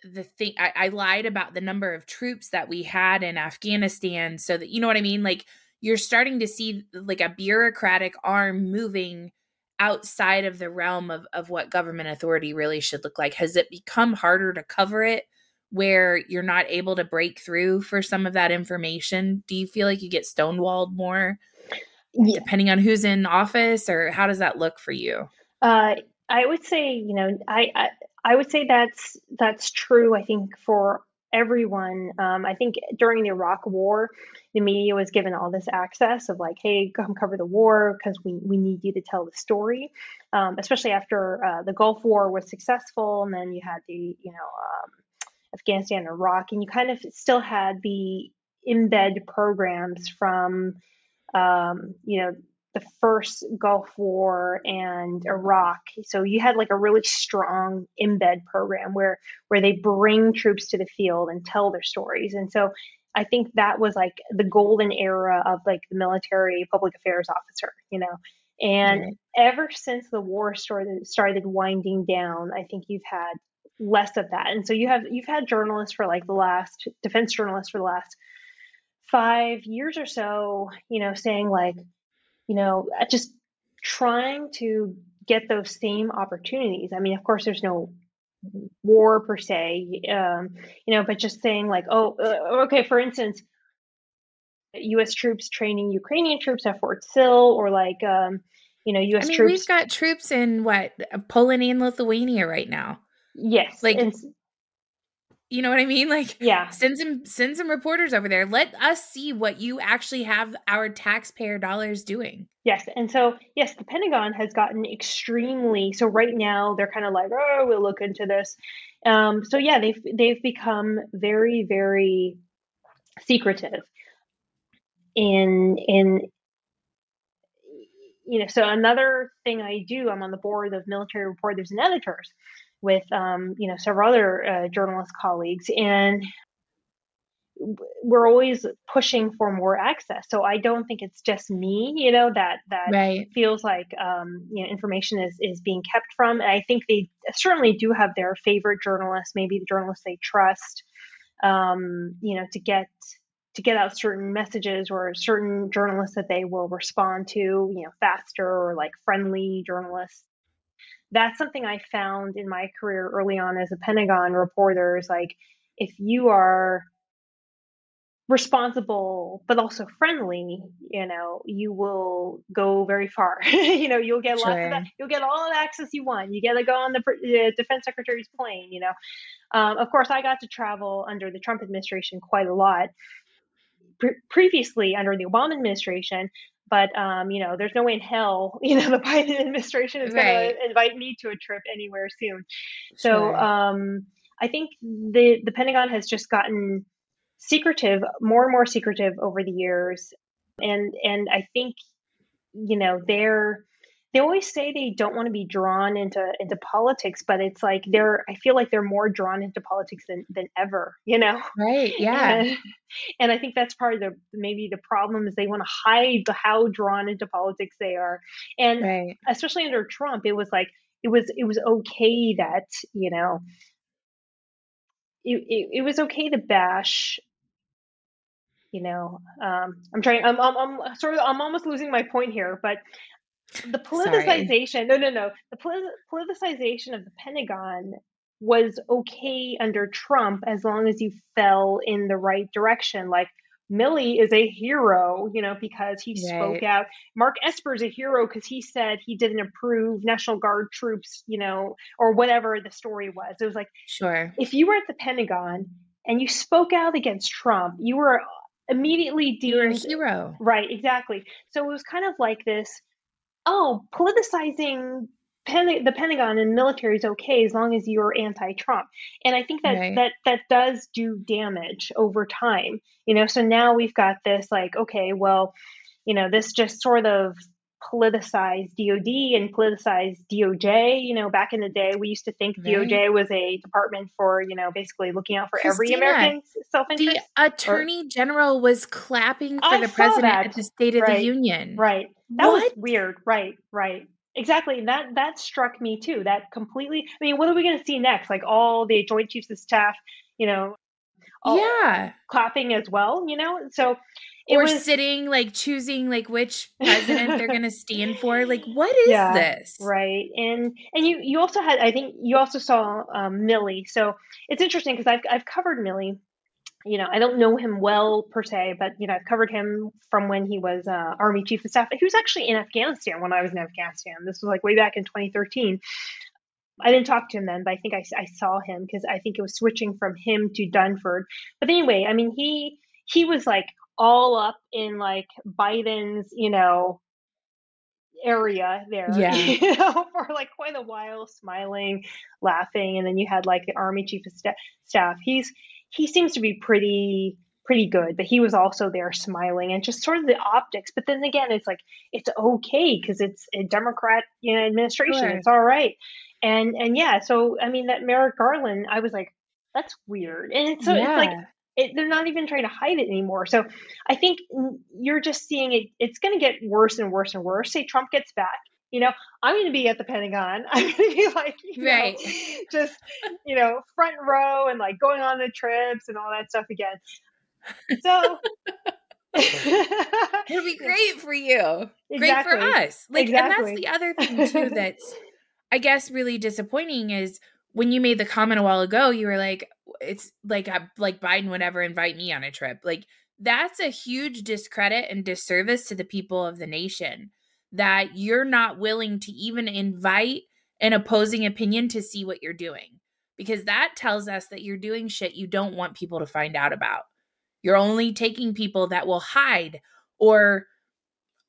the thing I, I lied about the number of troops that we had in Afghanistan so that you know what I mean? Like you're starting to see like a bureaucratic arm moving outside of the realm of, of what government authority really should look like. Has it become harder to cover it where you're not able to break through for some of that information? Do you feel like you get stonewalled more yeah. depending on who's in office or how does that look for you? Uh, I would say, you know, I, I, I would say that's that's true. I think for everyone. Um, I think during the Iraq War, the media was given all this access of like, hey, come cover the war because we, we need you to tell the story. Um, especially after uh, the Gulf War was successful, and then you had the you know um, Afghanistan, Iraq, and you kind of still had the embed programs from, um, you know, the first Gulf War and Iraq. So you had like a really strong embed program where where they bring troops to the field and tell their stories. And so I think that was like the golden era of like the military public affairs officer, you know. And mm-hmm. ever since the war started started winding down, I think you've had less of that. And so you have you've had journalists for like the last defense journalists for the last five years or so, you know, saying like, you know, just trying to get those same opportunities. I mean, of course, there's no war per se, um, you know, but just saying like, oh, uh, okay, for instance, U.S. troops training Ukrainian troops at Fort Sill, or like, um, you know, U.S. I mean, troops. We've got troops in what Poland and Lithuania right now. Yes. Like and, you know what I mean? Like yeah. send some send some reporters over there. Let us see what you actually have our taxpayer dollars doing. Yes. And so yes, the Pentagon has gotten extremely so right now they're kind of like, oh, we'll look into this. Um, so yeah, they've they've become very, very secretive in in you know, so another thing I do, I'm on the board of military reporters and editors with um, you know several other uh, journalist colleagues, and we're always pushing for more access. So I don't think it's just me, you know, that that right. feels like um, you know information is is being kept from. And I think they certainly do have their favorite journalists, maybe the journalists they trust, um, you know, to get to get out certain messages or certain journalists that they will respond to, you know, faster or like friendly journalists that's something I found in my career early on as a Pentagon reporter is like if you are responsible but also friendly you know you will go very far. You know you'll get sure. lots of that you'll get all the access you want. You get to go on the defense secretary's plane you know. Um, of course i got to travel under the trump administration quite a lot. Pre- previously under the obama administration but um, you know, there's no way in hell, you know, the Biden administration is right. going to invite me to a trip anywhere soon. So um, I think the the Pentagon has just gotten secretive, more and more secretive over the years, and and I think you know they're they always say they don't want to be drawn into into politics but it's like they're i feel like they're more drawn into politics than than ever you know? Right yeah. And, and i think that's part of the maybe the problem is they want to hide how drawn into politics they are. And right. especially under trump it was like it was it was okay that you know it, it, it was okay to bash you know um, i'm trying I'm, I'm, I'm sort of i'm almost losing my point here but the politicization Sorry. no no no the politicization of the pentagon was okay under trump as long as you fell in the right direction like Milley is a hero, you know, because he right. spoke out. Mark Esper is a hero because he said he didn't approve National Guard troops, you know, or whatever the story was. It was like, sure. If you were at the Pentagon and you spoke out against Trump, you were immediately You were a hero. right, exactly. So it was kind of like this, oh, politicizing Pen- the Pentagon and military is okay as long as you're anti-Trump. And I think that Right. that that does do damage over time. You know, so now we've got this like, okay, well, you know, this just sort of politicized DOD and politicized DOJ. You know, back in the day, we used to think Right. DOJ was a department for, you know, basically looking out for every American's self The interest. attorney general was clapping for I the president that. at the State of Right. the Union. Right. That was weird. Right. Right. Exactly. And that that struck me too. That completely. I mean, what are we going to see next? Like all the Joint Chiefs of Staff, you know, all Yeah. clapping as well. You know, so Or was sitting like choosing like which president they're gonna stand for. Like, what is Yeah, this? right. And and you you also had I think you also saw um, Milley. So it's interesting because I've I've covered Milley. You know, I don't know him well per se, but you know, I've covered him from when he was uh, Army Chief of Staff. He was actually in Afghanistan when I was in Afghanistan. This was like way back in 2013. I didn't talk to him then, but I think I, I saw him because I think it was switching from him to Dunford. But anyway, I mean, he he was like all up in like Biden's, you know, area there, Yeah. you know, for like quite a while, smiling, laughing, and then you had like the army chief of sta- staff. He's he seems to be pretty pretty good, but he was also there smiling and just sort of the optics. But then again, it's like it's okay because it's a Democrat you know administration. Sure. It's all right, and and yeah. So I mean that Merrick Garland, I was like, that's weird, and it's so it's like it, they're not even trying to hide it anymore. So I think mm, you're just seeing it. It's going to get worse and worse and worse. Say Trump gets back, you know, I'm going to be at the Pentagon. I'm going to be like, you know, just you know, front row and like going on the trips and all that stuff again. So. It'll be great for you. Great for us. Like, and that's the other thing too that's I guess really disappointing is when you made the comment a while ago, you were like, it's like uh, like Biden would ever invite me on a trip. Like that's a huge discredit and disservice to the people of the nation that you're not willing to even invite an opposing opinion to see what you're doing. Because that tells us that you're doing shit you don't want people to find out about. You're only taking people that will hide or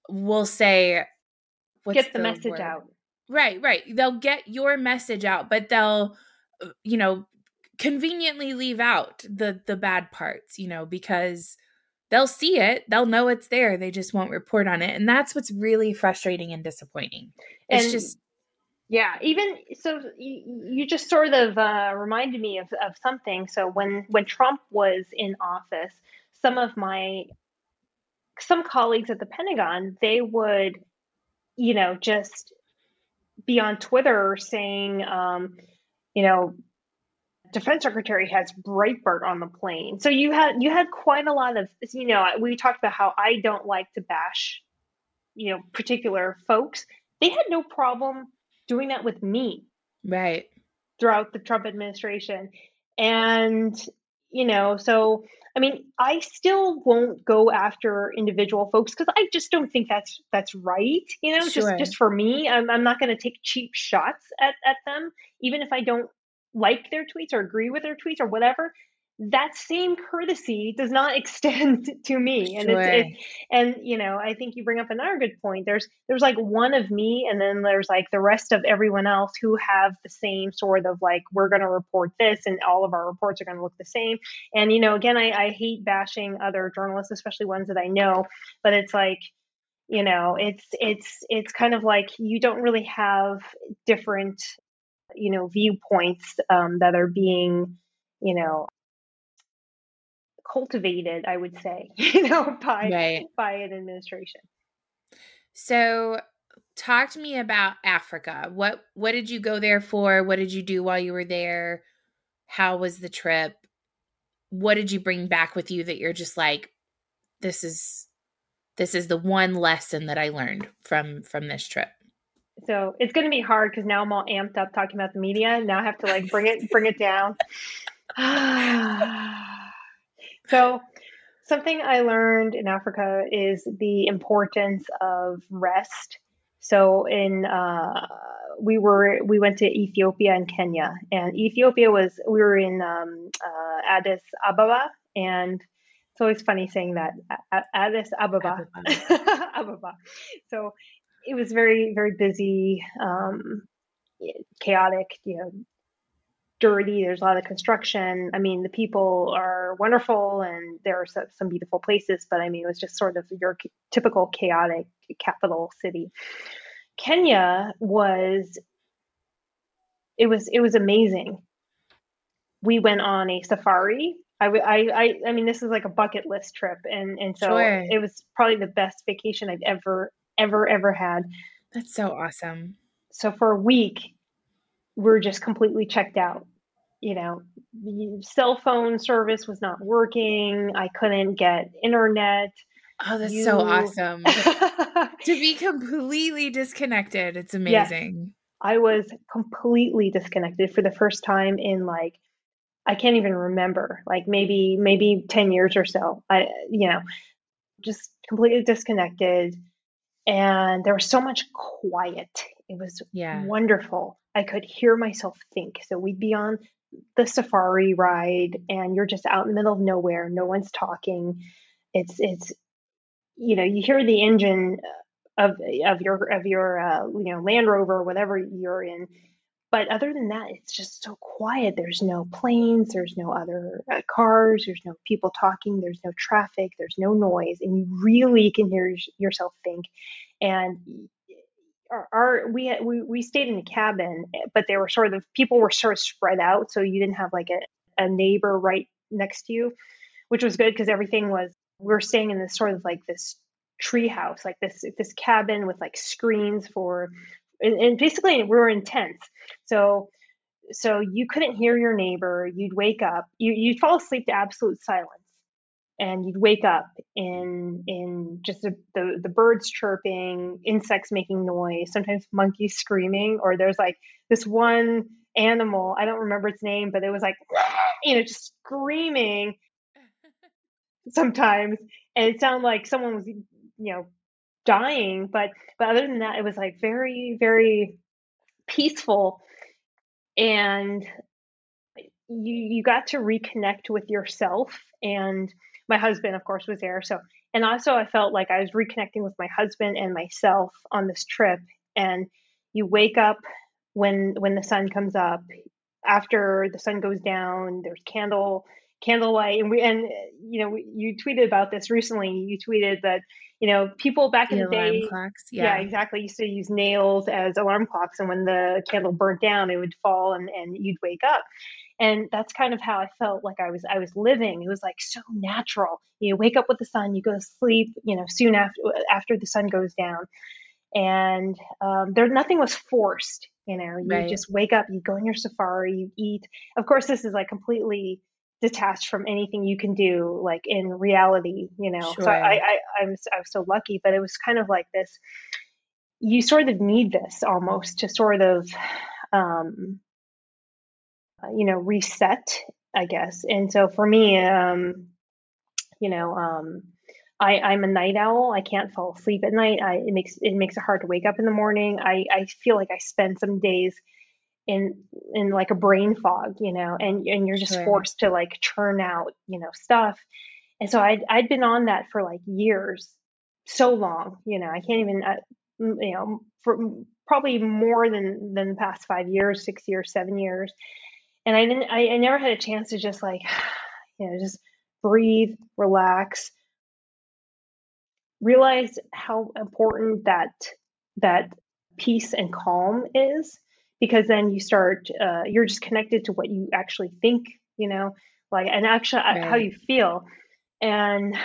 will say, what's Get the message word? out. Right, right. They'll get your message out, but they'll, uh, you know, conveniently leave out the the bad parts, you know, because they'll see it, they'll know it's there, they just won't report on it, and that's what's really frustrating and disappointing. It's And just Yeah, even so, you, you just sort of uh, reminded me of, of something. So when when Trump was in office, some of my some colleagues at the Pentagon they would, you know, just be on Twitter saying, um, you know, Defense Secretary has Breitbart on the plane. So you had you had quite a lot of, you know, we talked about how I don't like to bash, you know, particular folks. They had no problem doing that with me right. throughout the Trump administration. And, you know, so I mean, I still won't go after individual folks because I just don't think that's that's right. You know, Sure. just just for me, I'm I'm not going to take cheap shots at at them, even if I don't like their tweets or agree with their tweets or whatever. That same courtesy does not extend to me, and Sure. it's, it's and you know i think you bring up another good point there's there's like one of me and then there's like the rest of everyone else who have the same sort of like we're going to report this and all of our reports are going to look the same and you know again I, I hate bashing other journalists especially ones that i know but it's like you know it's it's it's kind of like you don't really have different you know viewpoints um, that are being you know cultivated i would say you know by Right. by an administration So talk to me about Africa. What what did you go there for? What did you do while you were there? How was the trip? What did you bring back with you that you're just like this is this is the one lesson that I learned from from this trip. So it's going to be hard because now i'm all amped up talking about the media now i have to like bring it bring it down so something i learned in africa is the importance of rest so in uh, we were we went to ethiopia and kenya and ethiopia was we were in um, uh, addis ababa and it's always funny saying that Addis Ababa. Ababa. Ababa. So it was very very busy, um, chaotic. You know, dirty. There's a lot of construction. I mean, the people are wonderful, and there are some beautiful places. But I mean, it was just sort of your typical chaotic capital city. Kenya was it was it was amazing. We went on a safari. I, I, I, mean, this is like a bucket list trip, and and so sure. it was probably the best vacation I've ever ever ever had. That's so awesome. So for a week, we're just completely checked out. You know, the cell phone service was not working. I couldn't get internet. Oh, that's you... so awesome. to be completely disconnected. It's amazing. Yes. I was completely disconnected for the first time in like I can't even remember, like maybe maybe 10 years or so. I you know, just completely disconnected and there was so much quiet. It was yeah. wonderful. I could hear myself think. So we'd be on the safari ride and you're just out in the middle of nowhere, no one's talking. It's it's you know, you hear the engine of of your of your uh, you know Land Rover, whatever you're in. But other than that, it's just so quiet. There's no planes. There's no other uh, cars. There's no people talking. There's no traffic. There's no noise, and you really can hear yourself think. And our, our we, we we stayed in a cabin, but they were sort of people were sort of spread out, so you didn't have like a, a neighbor right next to you, which was good because everything was we are staying in this sort of like this treehouse, like this this cabin with like screens for, and, and basically we were in tents. So so you couldn't hear your neighbor. You'd wake up. You you'd fall asleep to absolute silence, and you'd wake up in in just the, the the birds chirping, insects making noise, sometimes monkeys screaming, or there's like this one animal. I don't remember its name, but it was like you know just screaming sometimes and it sounded like someone was you know dying but but other than that it was like very very peaceful. And you you got to reconnect with yourself and my husband of course was there. So and also i felt like i was reconnecting with my husband and myself on this trip. And you wake up when when the sun comes up after the sun goes down there's candle candlelight and we and you know you tweeted about this recently. You tweeted that you know people back in the, the day clocks, yeah. yeah. exactly used to use nails as alarm clocks and when the candle burnt down it would fall and, and you'd wake up and that's kind of how i felt like i was i was living it was like so natural you wake up with the sun you go to sleep you know soon after after the sun goes down and um, there nothing was forced you know you right. just wake up you go on your safari you eat of course this is like completely detached from anything you can do like in reality you know sure. so I, I i'm i was so lucky but it was kind of like this you sort of need this almost to sort of um you know reset i guess and so for me um you know um I, I'm a night owl. I can't fall asleep at night. I, it makes it makes it hard to wake up in the morning. I, I feel like I spend some days in in like a brain fog, you know, and and you're just sure. forced to like churn out, you know, stuff. And so I'd I'd been on that for like years, so long, you know, I can't even, uh, you know, for probably more than than the past five years, six years, seven years, and I didn't, I, I never had a chance to just like, you know, just breathe, relax, realize how important that that peace and calm is because then you start uh, you're just connected to what you actually think you know like and actually uh, right. how you feel and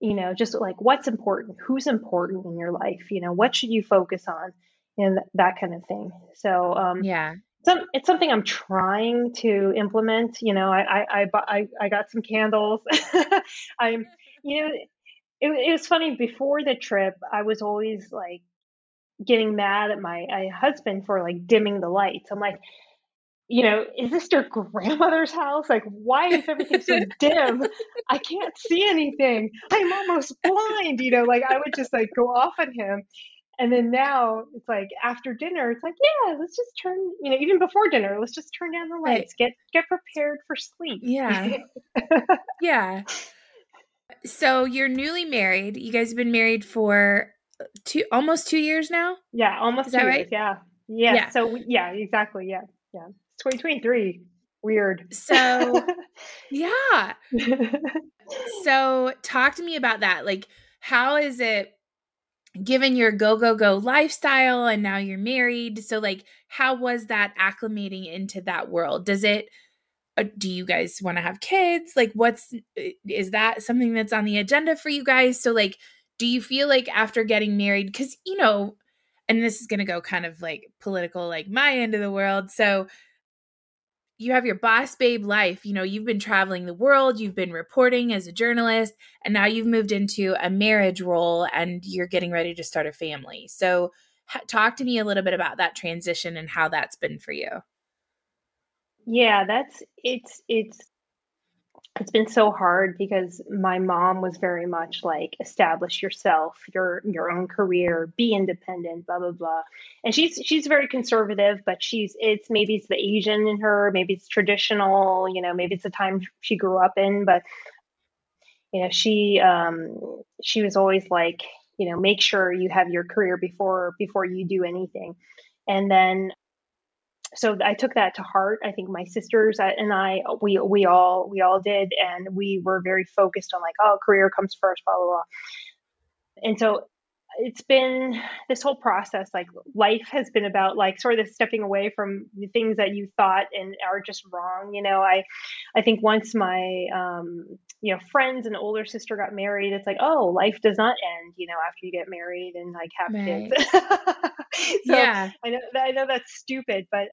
you know just like what's important who's important in your life you know what should you focus on and that kind of thing so um yeah some, it's something I'm trying to implement. You know, I I I, I got some candles. I'm, you know, it, it was funny before the trip. I was always like getting mad at my, my husband for like dimming the lights. I'm like, you know, is this your grandmother's house? Like, why is everything so dim? I can't see anything. I'm almost blind. You know, like I would just like go off on him. and then now it's like after dinner, it's like, yeah, let's just turn, you know, even before dinner, let's just turn down the lights, right. get get prepared for sleep. Yeah. yeah. So you're newly married. You guys have been married for two almost two years now? Yeah, almost Is two years, right? yeah. yeah. Yeah. So yeah, exactly. Yeah. Yeah. 2023. Weird. So yeah. so talk to me about that. Like how is it given your go go go lifestyle and now you're married so like how was that acclimating into that world does it uh, do you guys want to have kids like what's is that something that's on the agenda for you guys so like do you feel like after getting married cuz you know and this is going to go kind of like political like my end of the world so you have your boss babe life. You know, you've been traveling the world, you've been reporting as a journalist, and now you've moved into a marriage role and you're getting ready to start a family. So, ha- talk to me a little bit about that transition and how that's been for you. Yeah, that's it's it's it's been so hard because my mom was very much like establish yourself your your own career be independent blah blah blah. And she's she's very conservative but she's it's maybe it's the asian in her maybe it's traditional you know maybe it's the time she grew up in but you know she um she was always like you know make sure you have your career before before you do anything. And then so I took that to heart. I think my sisters and I, we we all we all did, and we were very focused on like, oh, career comes first, blah blah blah. And so it's been this whole process. Like life has been about like sort of stepping away from the things that you thought and are just wrong. You know, I I think once my um, you know friends and older sister got married, it's like, oh, life does not end. You know, after you get married and like have right. kids. so yeah. I know I know that's stupid, but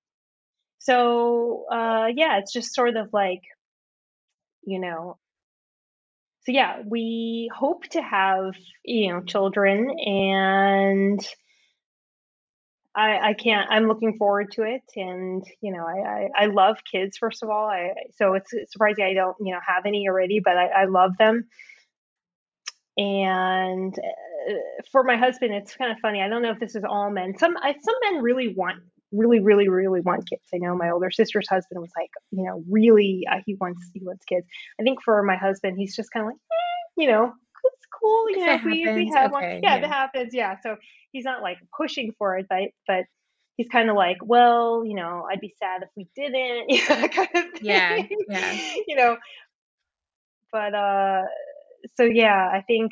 so uh, yeah, it's just sort of like, you know. So yeah, we hope to have you know children, and I, I can't. I'm looking forward to it, and you know, I, I, I love kids. First of all, I so it's surprising I don't you know have any already, but I, I love them. And uh, for my husband, it's kind of funny. I don't know if this is all men. Some I, some men really want really, really, really want kids. I know my older sister's husband was like, you know, really, uh, he wants he wants kids. I think for my husband, he's just kind of like, eh, you know, cool, you if know, we, we have okay, one, yeah, yeah, if it happens, yeah. So he's not like pushing for it, but but he's kind of like, well, you know, I'd be sad if we didn't, you know, kind of thing. Yeah, yeah. you know, but uh, so yeah, I think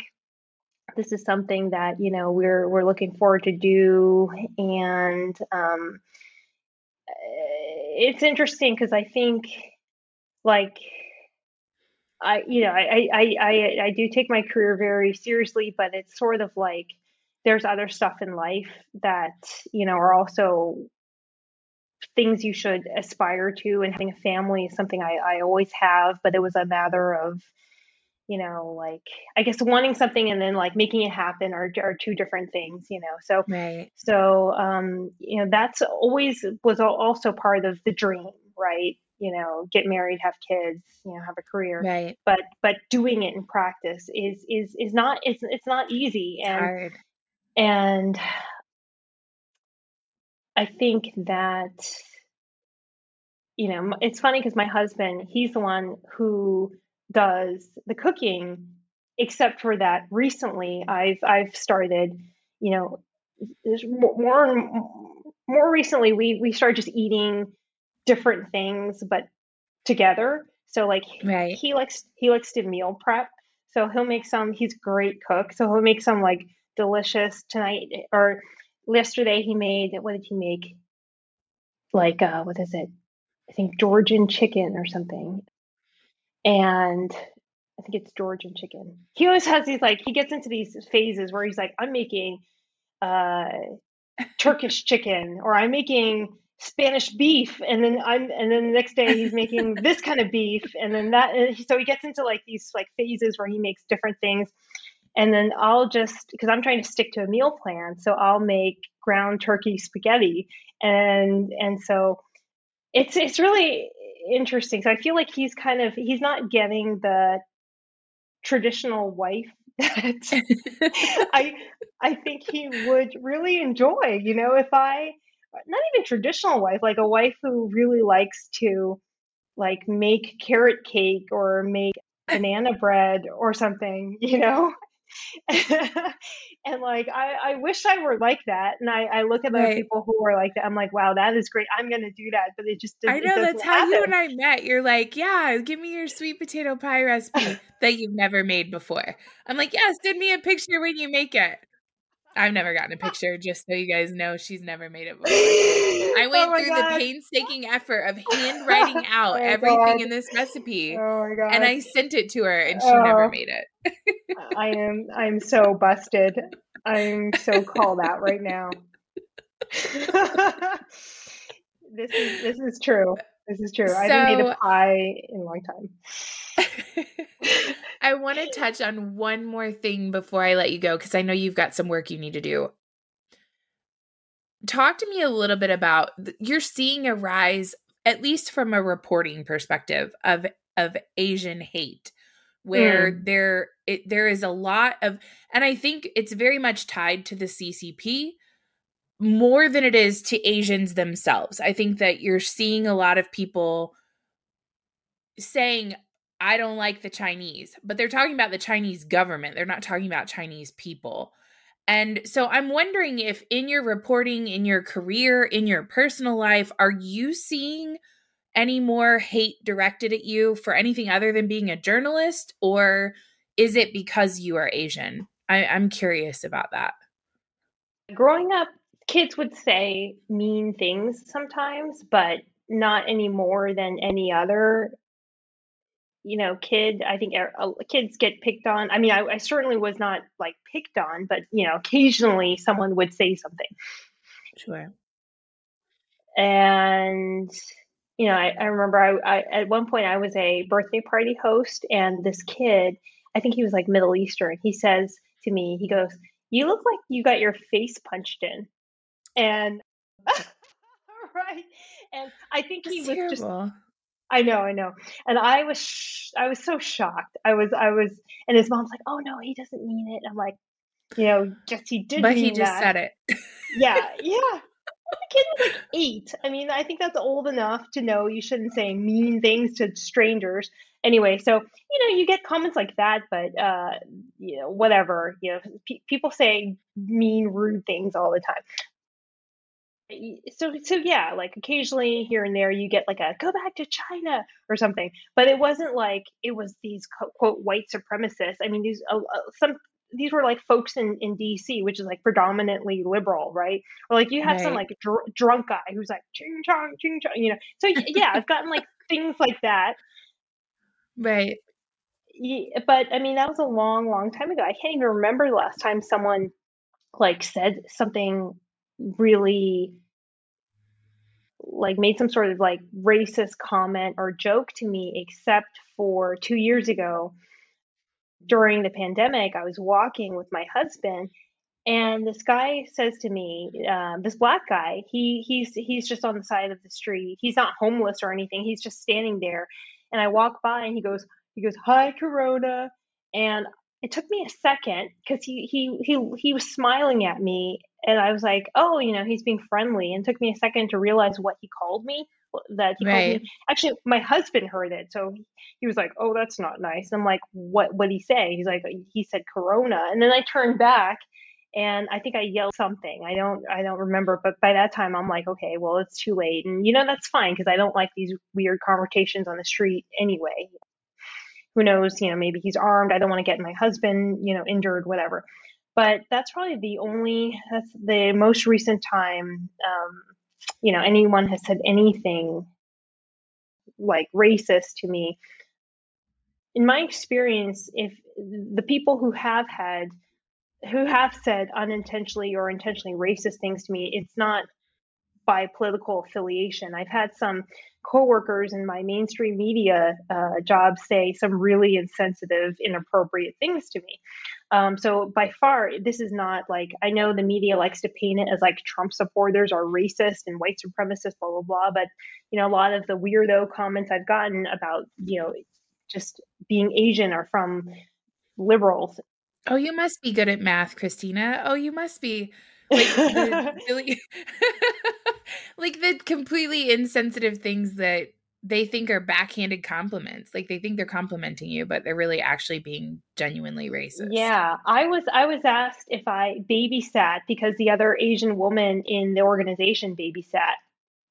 this is something that you know we're we're looking forward to do and um, it's interesting because i think like i you know I, I i i do take my career very seriously but it's sort of like there's other stuff in life that you know are also things you should aspire to and having a family is something i i always have but it was a matter of you know, like I guess wanting something and then like making it happen are, are two different things, you know. So, right. so um, you know, that's always was also part of the dream, right? You know, get married, have kids, you know, have a career. Right. But but doing it in practice is is is not it's it's not easy and hard. and I think that you know, it's funny because my husband, he's the one who does the cooking except for that recently I've I've started you know more more recently we we started just eating different things but together. So like right. he likes he likes to meal prep. So he'll make some he's great cook. So he'll make some like delicious tonight or yesterday he made what did he make? Like uh what is it? I think georgian chicken or something. And I think it's Georgian chicken. He always has these like he gets into these phases where he's like, I'm making uh, Turkish chicken or I'm making Spanish beef, and then I'm and then the next day he's making this kind of beef, and then that. And so he gets into like these like phases where he makes different things, and then I'll just because I'm trying to stick to a meal plan, so I'll make ground turkey spaghetti, and and so it's it's really interesting. So I feel like he's kind of he's not getting the traditional wife that I I think he would really enjoy. You know, if I not even traditional wife, like a wife who really likes to like make carrot cake or make banana bread or something, you know? and like I, I wish I were like that. And I, I look at other people who are like that. I'm like, wow, that is great. I'm gonna do that. But it just I know that's how happen. you and I met. You're like, yeah, give me your sweet potato pie recipe that you've never made before. I'm like, yeah, send me a picture when you make it. I've never gotten a picture, just so you guys know she's never made it before. I oh went oh through God. the painstaking effort of oh handwriting out oh everything God. in this recipe. Oh my God. And I sent it to her and she oh. never made it. I am I'm so busted. I'm so called out right now. this is this is true. This is true. So, I haven't made a pie in a long time. I want to touch on one more thing before I let you go because I know you've got some work you need to do. Talk to me a little bit about you're seeing a rise, at least from a reporting perspective, of of Asian hate, where mm. there it, there is a lot of, and I think it's very much tied to the CCP more than it is to Asians themselves. I think that you're seeing a lot of people saying, I don't like the Chinese, but they're talking about the Chinese government. They're not talking about Chinese people. And so I'm wondering if in your reporting, in your career, in your personal life, are you seeing any more hate directed at you for anything other than being a journalist? Or is it because you are Asian? I, I'm curious about that. Growing up, kids would say mean things sometimes, but not any more than any other you know kid. I think er, kids get picked on. I mean I, I, certainly was not like picked on but you know occasionally someone would say something. Sure. And you know i, I remember I, I at one point i was a birthday party host and this kid i think he was like middle eastern he says to me he goes you look like you got your face punched in and right and i think he That's was terrible. just I know, I know. And I was, sh- I was so shocked. I was, I was, and his mom's like, "Oh no, he doesn't mean it." I'm like, you know, just he did. But he just that. said it. yeah, yeah. The kid was like eight. I mean, I think that's old enough to know you shouldn't say mean things to strangers. Anyway, so you know, you get comments like that, but uh, you know, whatever. You know, pe- people say mean, rude things all the time so so yeah like occasionally here and there you get like a go back to china or something. But it wasn't like it was these quote white supremacists. I mean these uh, some these were like folks in in dc which is like predominantly liberal right? Or like you have right. some like dr- drunk guy who's like ching chong ching chong you know? So yeah i've gotten like things like that. Right. Yeah, but i mean that was a long long time ago. I can't even remember the last time someone like said something really like made some sort of like racist comment or joke to me except for 2 years ago during the pandemic I was walking with my husband and this guy says to me um, this black guy he he's he's just on the side of the street. He's not homeless or anything. He's just standing there. And I walk by and he goes he goes hi corona. And it took me a second because he he he he was smiling at me and I was like, oh, you know, he's being friendly. And it took me a second to realize what he called me. That he right. called me. Actually, my husband heard it, so he was like, "Oh, that's not nice." I'm like, "What? What did he say?" He's like, "He said Corona," and then I turned back, and I think I yelled something. I don't, I don't remember, but by that time, I'm like, "Okay, well, it's too late," and you know that's fine because I don't like these weird conversations on the street anyway. Who knows? You know, maybe he's armed. I don't want to get my husband, you know, injured, whatever but that's probably the only that's the most recent time um, you know anyone has said anything like racist to me in my experience if the people who have had who have said unintentionally or intentionally racist things to me it's not by political affiliation i've had some coworkers in my mainstream media uh, job say some really insensitive inappropriate things to me um, so by far, this is not like I know the media likes to paint it as like Trump supporters are racist and white supremacists, blah blah blah. But you know, a lot of the weirdo comments I've gotten about you know just being Asian are from liberals. Oh, you must be good at math, Kristina. Oh, you must be like the really like the completely insensitive things that they think are backhanded compliments. Like they think they're complimenting you, but they're really actually being genuinely racist. Yeah, I was I was asked if I babysat because the other Asian woman in the organization babysat.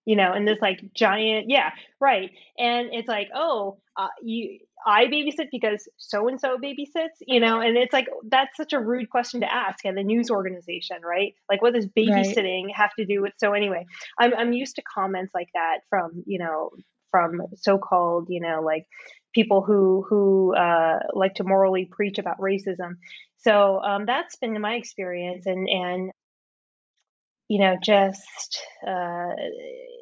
You know, and this like giant, yeah, right. And it's like, oh, uh, you I babysit because so and so babysits, you know, and it's like that's such a rude question to ask at the news organization, right? Like, what does babysitting right. have to do with? So anyway, I'm I'm used to comments like that from you know from so-called you know like people who who uh, like to morally preach about racism. So um, that's been my experience, and and you know just uh,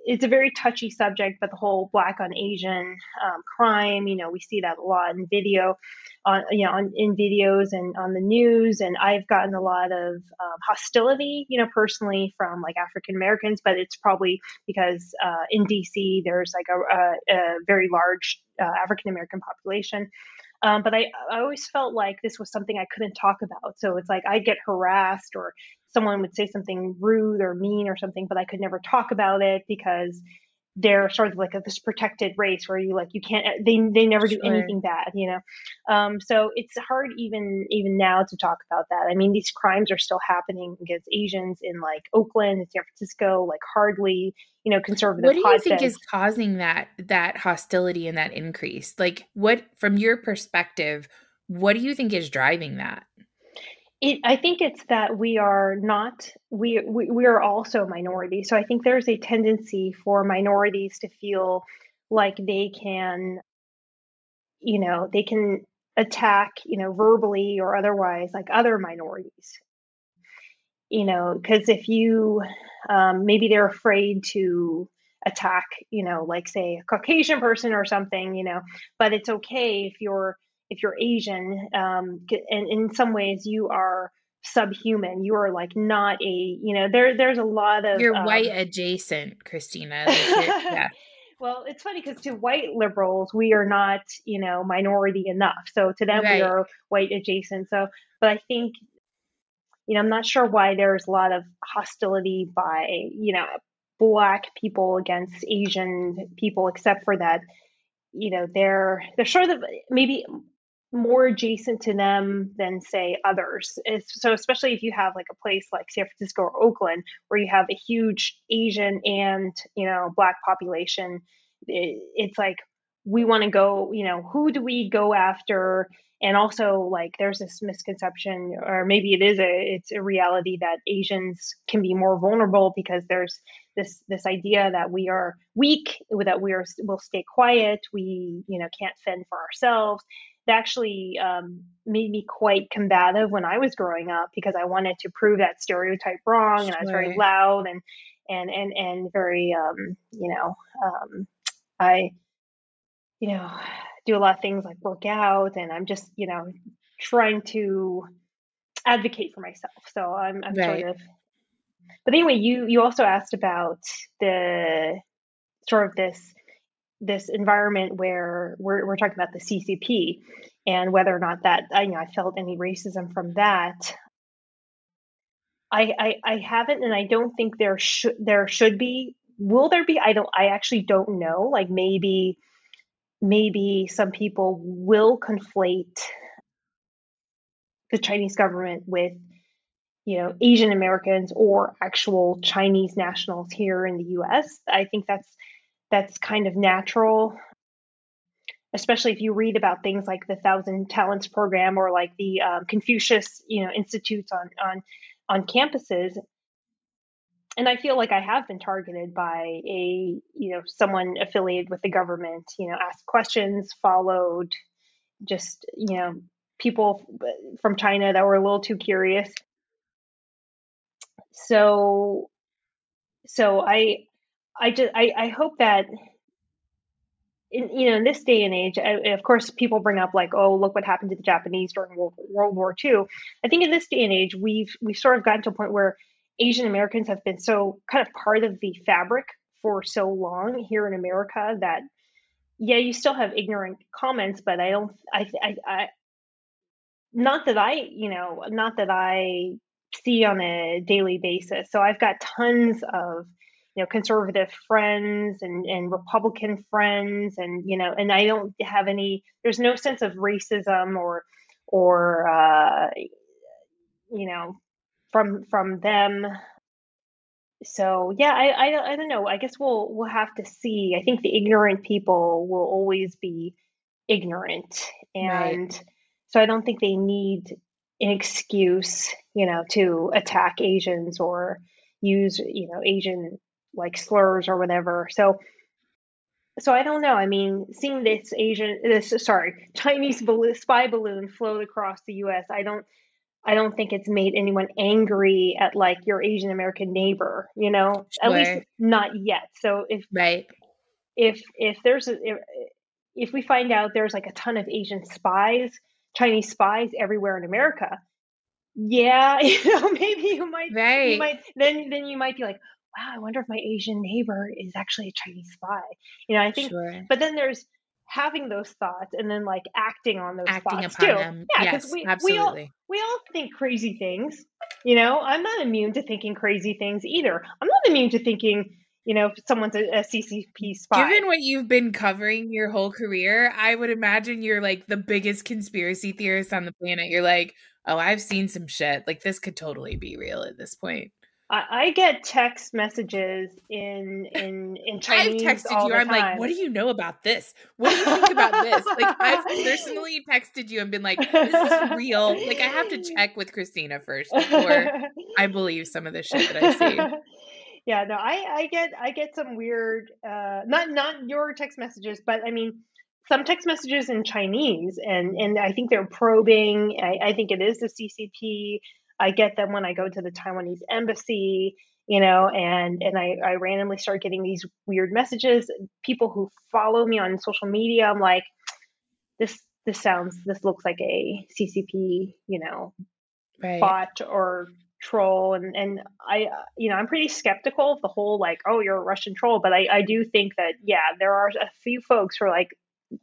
it's a very touchy subject, but the whole black on Asian um, crime, you know, we see that a lot in video, on you know, on, in videos and on the news, and I've gotten a lot of um, hostility, you know, personally from like African Americans, but it's probably because uh, in DC there's like a, a, a very large uh, African American population. Um, but I, I always felt like this was something I couldn't talk about. So it's like I'd get harassed or someone would say something rude or mean or something, but I could never talk about it because they're sort of like a, this protected race where you like you can't they they never do sure. anything bad you know? Um, so it's hard even even now to talk about that. I mean these crimes are still happening against asians in like oakland and san francisco like hardly you know conservative what do you think is causing that that hostility and that increase? Like what from your perspective what do you think is driving that it, I think it's that we are not we, we we are also minorities. So I think there's a tendency for minorities to feel like they can, you know, they can attack, you know, verbally or otherwise, like other minorities. You know, because if you um, maybe they're afraid to attack, you know, like say a Caucasian person or something, you know, but it's okay if you're if you're Asian, um, and in some ways you are subhuman. You are like not a, you know, there there's a lot of you're um, white adjacent, Kristina. Yeah. well, it's funny because to white liberals, we are not, you know, minority enough. So to them, right. we are white adjacent. So, but I think, you know, I'm not sure why there's a lot of hostility by, you know, black people against Asian people, except for that you know they're they're sort of maybe more adjacent to them than say others. So especially if you have like a place like San Francisco or Oakland where you have a huge Asian and you know black population, it, it's like we want to go. You know, who do we go after? And also like there's this misconception, or maybe it is a it's a reality that Asians can be more vulnerable because there's this this idea that we are weak, that we are will stay quiet, we you know can't fend for ourselves actually um, made me quite combative when I was growing up because I wanted to prove that stereotype wrong, and I was very loud and and and and very um, you know um, I you know do a lot of things like work out, and I'm just you know trying to advocate for myself. So I'm, I'm right. sort of. But anyway, you you also asked about the sort of this this environment where we're, we're talking about the CCP and whether or not that I, you know, I felt any racism from that. I, I, I haven't, and I don't think there should there should be. Will there be? I don't. I actually don't know. Like maybe, maybe some people will conflate the Chinese government with, you know, Asian Americans or actual Chinese nationals here in the U.S. I think that's that's kind of natural especially if you read about things like the thousand talents program or like the um, confucius you know institutes on on on campuses. And i feel like i have been targeted by a you know someone affiliated with the government you know asked questions followed just you know people from china that were a little too curious. So so i I just I, I hope that in, you know in this day and age of course people bring up like oh look what happened to the Japanese during World, World War II I think in this day and age we've we've sort of gotten to a point where Asian Americans have been so kind of part of the fabric for so long here in America that yeah you still have ignorant comments but I don't I I, I not that I, you know, not that I see on a daily basis. So I've got tons of you know conservative friends and and republican friends and you know and i don't have any there's no sense of racism or or uh you know from from them. So yeah I, I i don't know. I guess we'll we'll have to see. I think the ignorant people will always be ignorant. And right. so i don't think they need an excuse you know to attack asians or use you know asian like slurs or whatever. So so I don't know. I mean, seeing this Asian, this sorry, Chinese balloon, spy balloon float across the U.S., I don't, I don't think it's made anyone angry at like your Asian American neighbor. You know, sure. at least not yet. So if right, if if there's a if, if we find out there's like a ton of Asian spies, Chinese spies everywhere in America, yeah, you know, maybe you might, right. you might then then you might be like, wow, I wonder if my Asian neighbor is actually a Chinese spy. You know, I think, sure. but then there's having those thoughts and then like acting on those acting thoughts upon too. Them. Yeah, yes, we, absolutely. We all, we all think crazy things. You know, I'm not immune to thinking crazy things either. I'm not immune to thinking, you know, someone's a, a CCP spy. Given what you've been covering your whole career, I would imagine you're like the biggest conspiracy theorist on the planet. You're like, oh, I've seen some shit. Like this could totally be real at this point. I, I get text messages in in in Chinese. I've texted you. I'm time. like, what do you know about this? What do you think about this? Like, I've personally texted you and been like, this is real? Like, I have to check with Kristina first before I believe some of the shit that I see. Yeah, no, I I get I get some weird, uh, not not your text messages, but I mean some text messages in Chinese, and and I think they're probing. I, I think it is the CCP. I get them when I go to the Taiwanese embassy, you know, and and I, I randomly start getting these weird messages. People who follow me on social media, I'm like, this this sounds this looks like a CCP, you know, right. bot or troll and and I you know I'm pretty skeptical of the whole like oh you're a Russian troll but I I do think that yeah there are a few folks who are like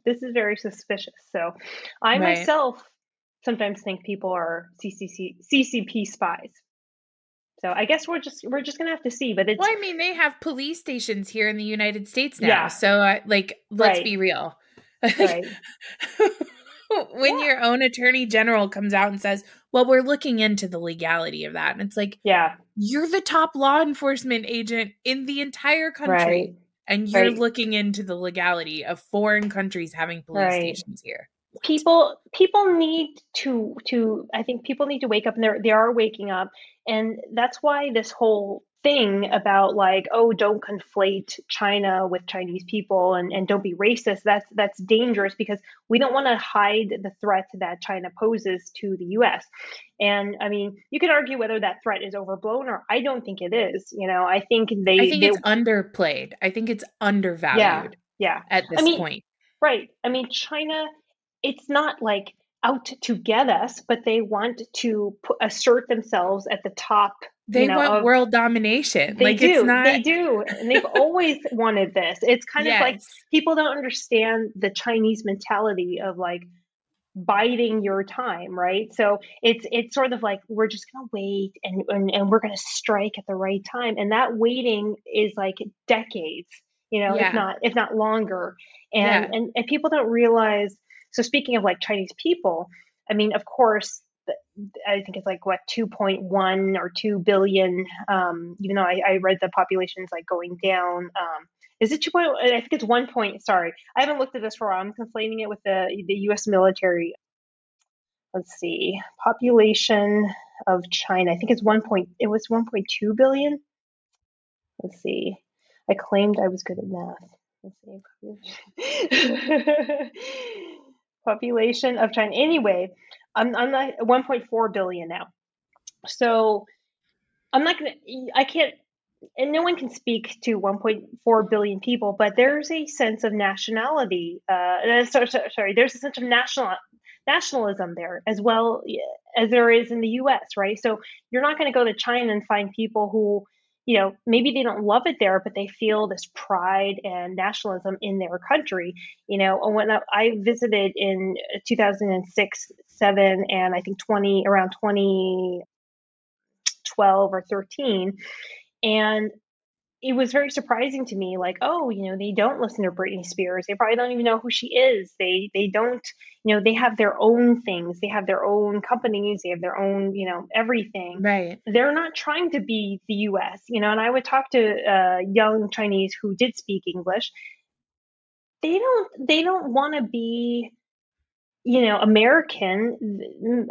this is very suspicious so I right. myself sometimes think people are CCC, CCP spies. So I guess we're just we're just gonna have to see. But it's well, I mean, they have police stations here in the United States now. Yeah. So uh, like, let's right. be real. Right. when yeah. your own attorney general comes out and says, "Well, we're looking into the legality of that," and it's like, yeah, you're the top law enforcement agent in the entire country. Right. And you're looking into the legality of foreign countries having police stations here people people need to to i think people need to wake up and they're they are waking up. And that's why this whole thing about like oh don't conflate china with chinese people and, and don't be racist that's that's dangerous because we don't want to hide the threat that china poses to the us and i mean you can argue whether that threat is overblown or i don't think it is you know i think they i think they, it's underplayed. I think it's undervalued yeah yeah. at this I mean, point. right. I mean china it's not like out to get us, but they want to put, assert themselves at the top. They you know, want of, world domination. They like do. Not... They do, and they've always wanted this. It's kind yes. of like people don't understand the Chinese mentality of like biding your time, right? So it's it's sort of like we're just gonna wait and and, and we're gonna strike at the right time, and that waiting is like decades, you know, yeah. if not if not longer. And, yeah. and and people don't realize so speaking of like Chinese people, I mean, of course, I think it's like what 2.1 or 2 billion. Um, even though I, I read the population is like going down. Um, is it 2. I think it's 1 point. Sorry, I haven't looked at this for a while. I'm conflating it with the the U.S. military. Let's see, population of China. I think it's 1. Point, it was 1.2 billion. Let's see. I claimed I was good at math. Let's see. population of China. Anyway, I'm, I'm not 1.4 billion now. So I'm not going to, I can't, and no one can speak to 1.4 billion people, but there's a sense of nationality. Uh, sorry, sorry, there's a sense of national nationalism there as well as there is in the U.S. Right. So you're not going to go to China and find people who you know, maybe they don't love it there, but they feel this pride and nationalism in their country. You know, and when I visited in 2006, seven, and I think 20 around 2012 or 13, and it was very surprising to me like oh you know they don't listen to britney spears. They probably don't even know who she is. They they don't you know they have their own things. They have their own companies. They have their own you know everything. Right. They're not trying to be the us you know and i would talk to uh, young chinese who did speak english. They don't they don't want to be you know american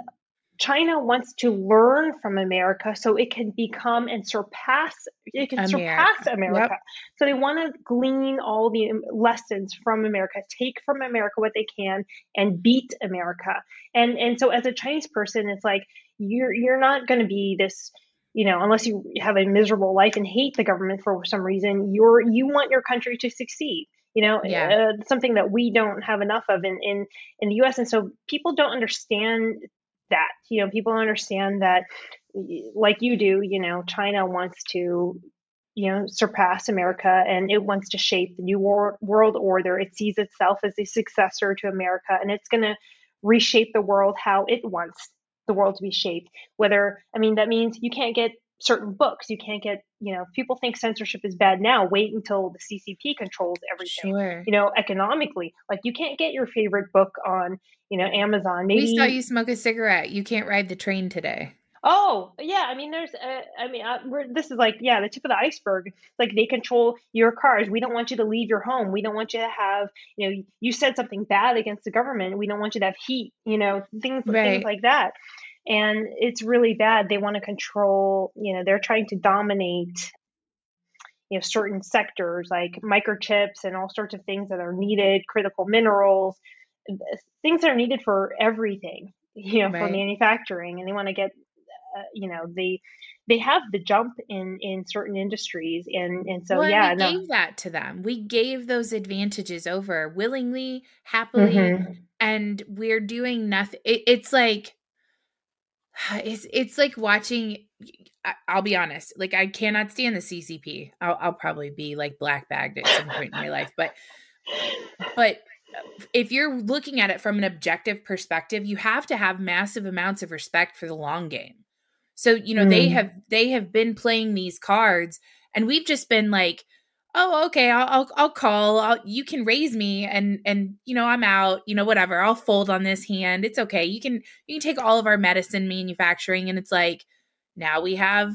China wants to learn from America so it can become and surpass it can America. surpass America. Yep. So they want to glean all the lessons from America, take from America what they can and beat America. And and so as a Chinese person it's like you're you're not going to be this you know unless you have a miserable life and hate the government for some reason you're you want your country to succeed you know yeah. uh, something that we don't have enough of in, in in the us and so people don't understand that you know people understand that like you do you know china wants to you know surpass america and it wants to shape the new wor- world order. It sees itself as a successor to america and it's going to reshape the world how it wants the world to be shaped. Whether i mean that means you can't get certain books you can't get you know people think censorship is bad now wait until the ccp controls everything sure. you know economically like you can't get your favorite book on you know amazon maybe we saw you smoke a cigarette you can't ride the train today Oh yeah, I mean, there's, uh, I mean, uh, this is like, yeah, the tip of the iceberg. Like they control your cars. We don't want you to leave your home. We don't want you to have, you know, you said something bad against the government. We don't want you to have heat. You know, things, right. things like that and it's really bad they want to control you know they're trying to dominate you know certain sectors like microchips and all sorts of things that are needed critical minerals things that are needed for everything you know right. for manufacturing and they want to get uh, you know they they have the jump in in certain industries and and so well, yeah we no. gave that to them we gave those advantages over willingly happily mm-hmm. and we're doing nothing it, it's like it's it's like watching I'll be honest, like I cannot stand the CCP. I'll, I'll probably be like black bagged at some point in my life, but but if you're looking at it from an objective perspective, you have to have massive amounts of respect for the long game. So you know mm. they have they have been playing these cards, and we've just been like, oh okay I'll, I'll i'll, call I'll, you can raise me and and you know i'm out you know whatever i'll fold on this hand it's okay you can you can take all of our medicine manufacturing and it's like now we have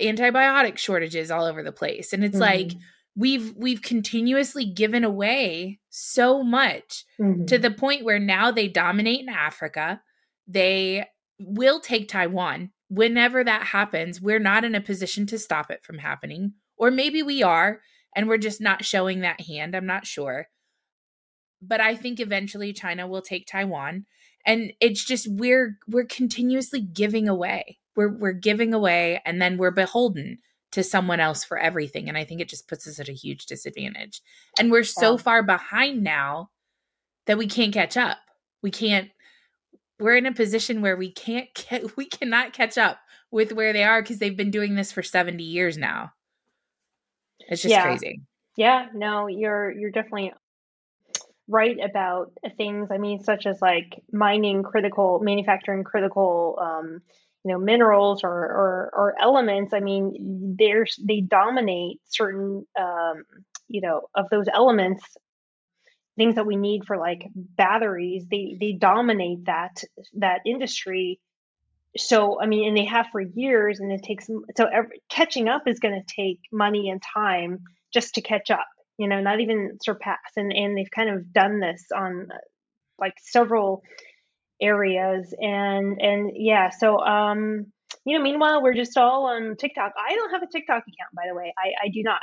antibiotic shortages all over the place and it's mm-hmm. like we've we've continuously given away so much mm-hmm. to the point where now they dominate in africa they will take taiwan whenever that happens we're not in a position to stop it from happening or maybe we are and we're just not showing that hand. I'm not sure. But I think eventually China will take Taiwan. And it's just we're we're continuously giving away. We're we're giving away and then we're beholden to someone else for everything. And I think it just puts us at a huge disadvantage. And we're so far behind now that we can't catch up. We can't we're in a position where we can't get we cannot catch up with where they are because they've been doing this for 70 years now. It's just yeah. crazy. Yeah, no, you're you're definitely right about things. I mean, such as like mining critical, manufacturing critical, um, you know, minerals or, or or elements. I mean, there's they dominate certain, um, you know, of those elements. Things that we need for like batteries, they they dominate that that industry so i mean and they have for years and it takes so every, catching up is going to take money and time just to catch up you know not even surpass and and they've kind of done this on like several areas and and yeah so um you know meanwhile we're just all on tiktok. I don't have a tiktok account by the way. I i do not.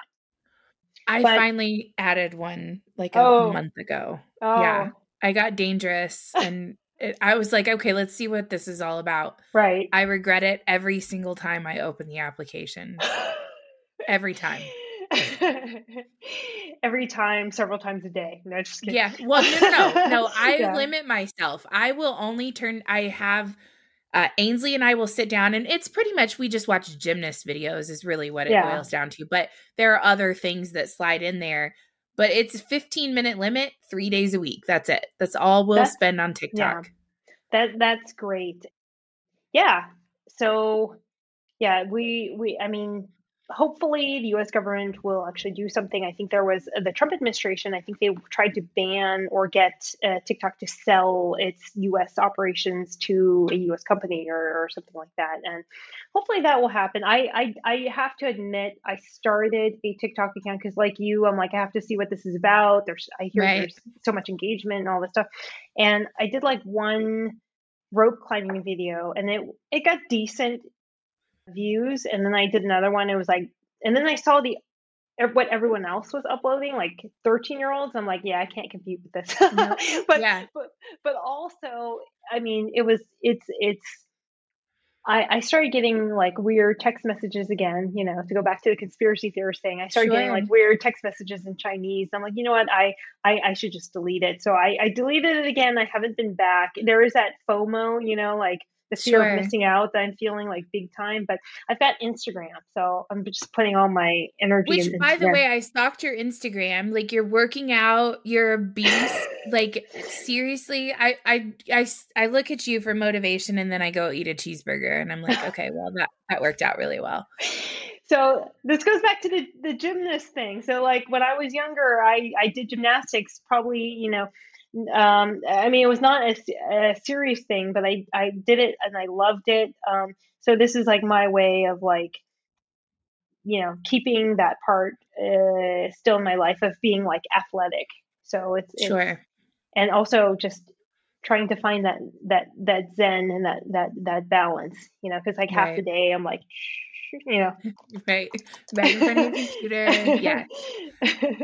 I but, finally added one like a oh, month ago. Oh. yeah i got dangerous and it, I was like, okay, let's see what this is all about. Right. I regret it every single time I open the application. every time. every time, several times a day. No, just kidding. Yeah. Well, no, no, no. no I yeah. limit myself. I will only turn. I have uh, Ainsley and I will sit down, and it's pretty much we just watch gymnast videos, is really what it Yeah. boils down to. But there are other things that slide in there. But it's a 15 minute limit, three days a week. That's it. That's all we'll That- spend on TikTok. yeah. That that's great. Yeah. So yeah, we we I mean hopefully the US government will actually do something. I think there was uh, the Trump administration, I think they tried to ban or get uh, TikTok to sell its US operations to a US company or, or something like that. And hopefully that will happen. I I, I have to admit I started a TikTok account because like you, I'm like I have to see what this is about. There's I hear Right. there's so much engagement and all this stuff. And I did like one rope climbing video and it it got decent views and then I did another one it was like and then I saw the what everyone else was uploading like 13 year olds I'm like yeah I can't compete with this Nope. but Yeah. but but also I mean it was it's it's I, I started getting like weird text messages again, you know, to go back to the conspiracy theorist thing. I started getting like weird text messages in Chinese. I'm like, you know what? I, I, I should just delete it. So I, I deleted it again. I haven't been back. There is that FOMO, you know, like the fear Sure. of missing out that I'm feeling like big time. But I've got Instagram, so I'm just putting all my energy. Which, by the way, I stalked your Instagram. Like you're working out, you're a beast. like seriously, I, I I I look at you for motivation, and then I go eat a cheeseburger, and I'm like, okay, well that that worked out really well. so this goes back to the the gymnast thing so like when i was younger i i did gymnastics probably you know um i mean it was not a serious thing but i i did it and i loved it. Um so this is like my way of like you know keeping that part uh, still in my life of being like athletic. So it's, it's Sure. and also just trying to find that that that zen and that that that balance you know because like half the day i'm like you know Right. Right in front of your computer. Yeah.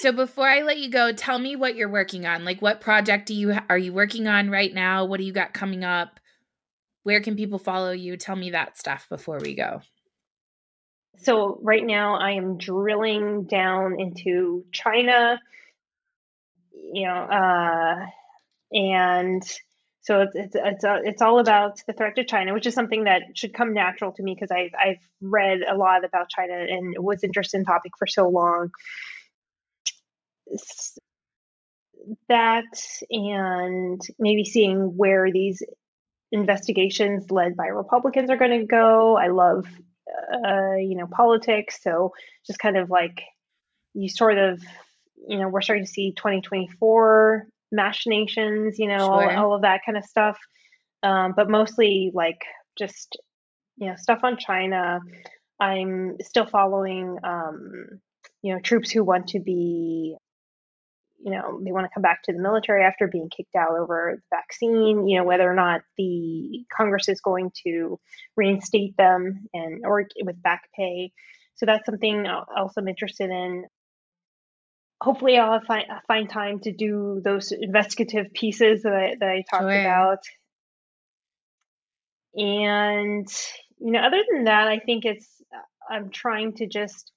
So before I let you go, tell me what you're working on. Like, what project do you are you working on right now? What do you got coming up? Where can people follow you? Tell me that stuff before we go. so right now I am drilling down into China, you know, uh, and so it's it's it's, uh, it's all about the threat to China, which is something that should come natural to me because I've I've read a lot about China and was interested in topic for so long. That and maybe seeing where these investigations led by Republicans are going to go. I love uh, you know, politics. So just kind of like you sort of, you know, we're starting to see 2024 machinations, you know, Sure. all, all of that kind of stuff. Um, but mostly like just, you know, stuff on China. I'm still following, um, you know, troops who want to be, you know, they want to come back to the military after being kicked out over the vaccine, you know, whether or not the Congress is going to reinstate them and or with back pay. So that's something else I'm interested in. Hopefully, I'll find find time to do those investigative pieces that I, that I talked Sure. about. And you know, other than that, I think it's I'm trying to just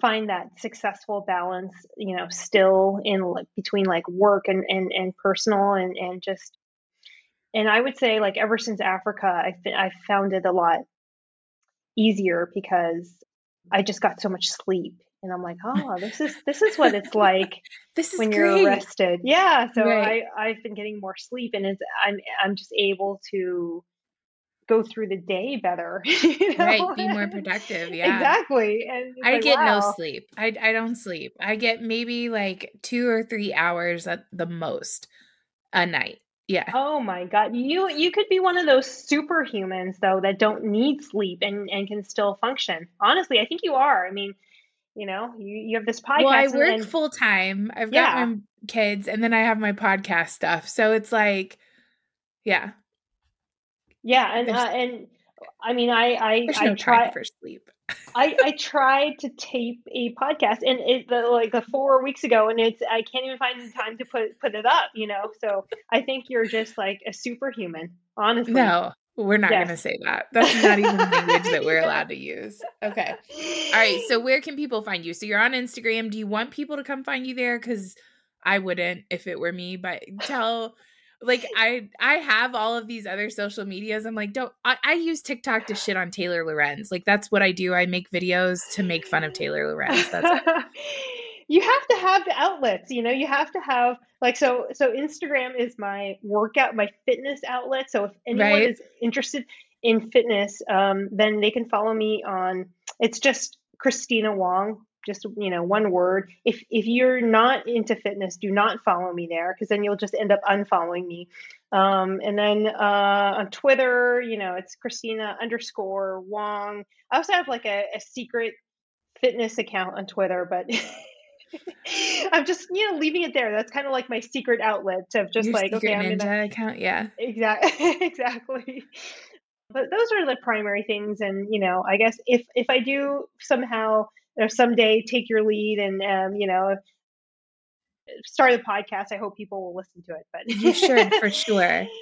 find that successful balance. You know, still in like between like work and and and personal and and just and I would say like ever since Africa, I I found it a lot easier because I just got so much sleep, and I'm like, oh, this is this is what it's like This is when you're arrested. Yeah, so Right. I I've been getting more sleep, and it's I'm I'm just able to go through the day better. you know? Right, be more productive. Yeah. Exactly, and I like, get no sleep. I I don't sleep. I get maybe like 2 or 3 hours at the most a night. Yeah. Oh my god, you you could be one of those superhumans though that don't need sleep and and can still function. Honestly, I think you are. I mean, you know, you you have this podcast. Well, I work and, full time. I've Yeah. got my kids and then I have my podcast stuff. So it's like yeah, yeah, and uh, and I mean, I I there's I no try for sleep. I I tried to tape a podcast and it the, like the four weeks ago, and it's I can't even find the time to put put it up. You know, so I think you're just like a superhuman. Honestly, No, we're not going to say that. That's not even language that we're allowed to use. Okay. All right. So where can people find you? So you're on Instagram. Do you want people to come find you there? Because I wouldn't if it were me. But tell like I I have all of these other social medias. I'm like, don't I, I use TikTok to shit on Taylor Lorenz. Like that's what I do. I make videos to make fun of Taylor Lorenz. That's it. you have to have the outlets, you know, you have to have like so so Instagram is my workout, my fitness outlet. So if anyone Right. is interested in fitness, um, then they can follow me on it's just Kristina Wong, just you know, one word. If if you're not into fitness, do not follow me there because then you'll just end up unfollowing me. Um, and then uh, on Twitter, you know, it's Kristina underscore Wong. I also have like a, a secret fitness account on Twitter, but I'm just you know leaving it there. That's kind of like my secret outlet of just Your like okay, I'm ninja gonna account. Yeah. exactly exactly. But those are the primary things, and you know, I guess if if I do somehow or someday take your lead and um, you know start a podcast, I hope people will listen to it. But You should for sure.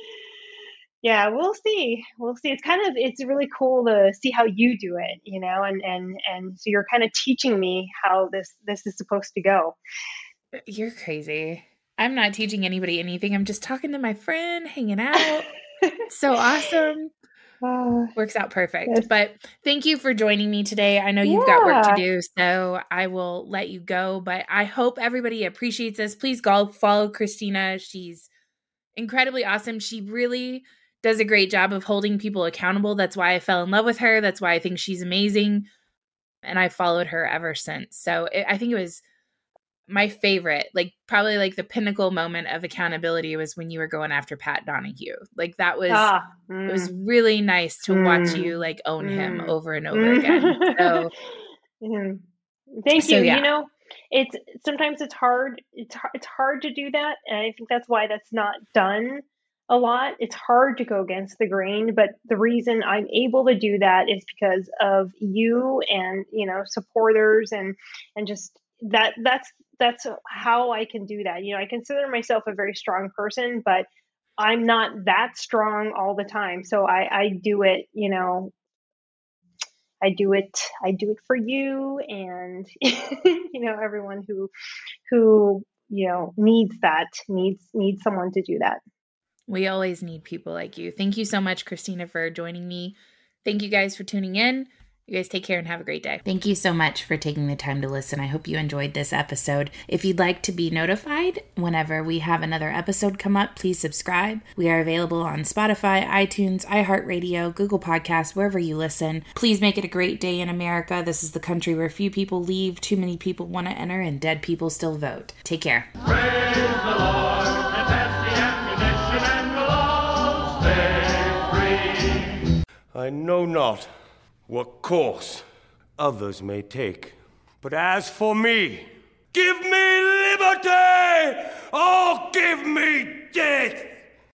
yeah we'll see we'll see it's kind of it's really cool to see how you do it you know and and and so you're kind of teaching me how this this is supposed to go You're crazy. I'm not teaching anybody anything. I'm just talking to my friend, hanging out. so awesome. Uh, Works out perfect. Yes. But thank you for joining me today. I know you've got work to do, so I will let you go. But I hope everybody appreciates this. Please go follow Kristina. She's incredibly awesome. She really does a great job of holding people accountable. That's why I fell in love with her. That's why I think she's amazing. And I followed her ever since. So it, I think it was my favorite, like probably like the pinnacle moment of accountability was when you were going after Pat Donahue. Like that was ah, it was mm, really nice to watch Mm. you like own him Mm. over and over again. So Mhm. thank So, you yeah. you know it's sometimes it's hard it's it's hard to do that and i think that's why that's not done a lot. It's hard to go against the grain but the reason i'm able to do that is because of you and you know supporters and and just that that's that's how i can do that. You know i consider myself a very strong person but i'm not that strong all the time. So i i do it you know I do it I do it for you and you know everyone who who you know needs that needs needs someone to do that. We always need people like you. Thank you so much, Kristina, for joining me. Thank you guys for tuning in. You guys take care and have a great day. Thank you so much for taking the time to listen. I hope you enjoyed this episode. If you'd like to be notified whenever we have another episode come up, please subscribe. We are available on Spotify, iTunes, iHeartRadio, Google Podcasts, wherever you listen. Please make it a great day in America. This is the country where few people leave, too many people want to enter, and dead people still vote. Take care. I know not what course others may take, but as for me, give me liberty or give me death!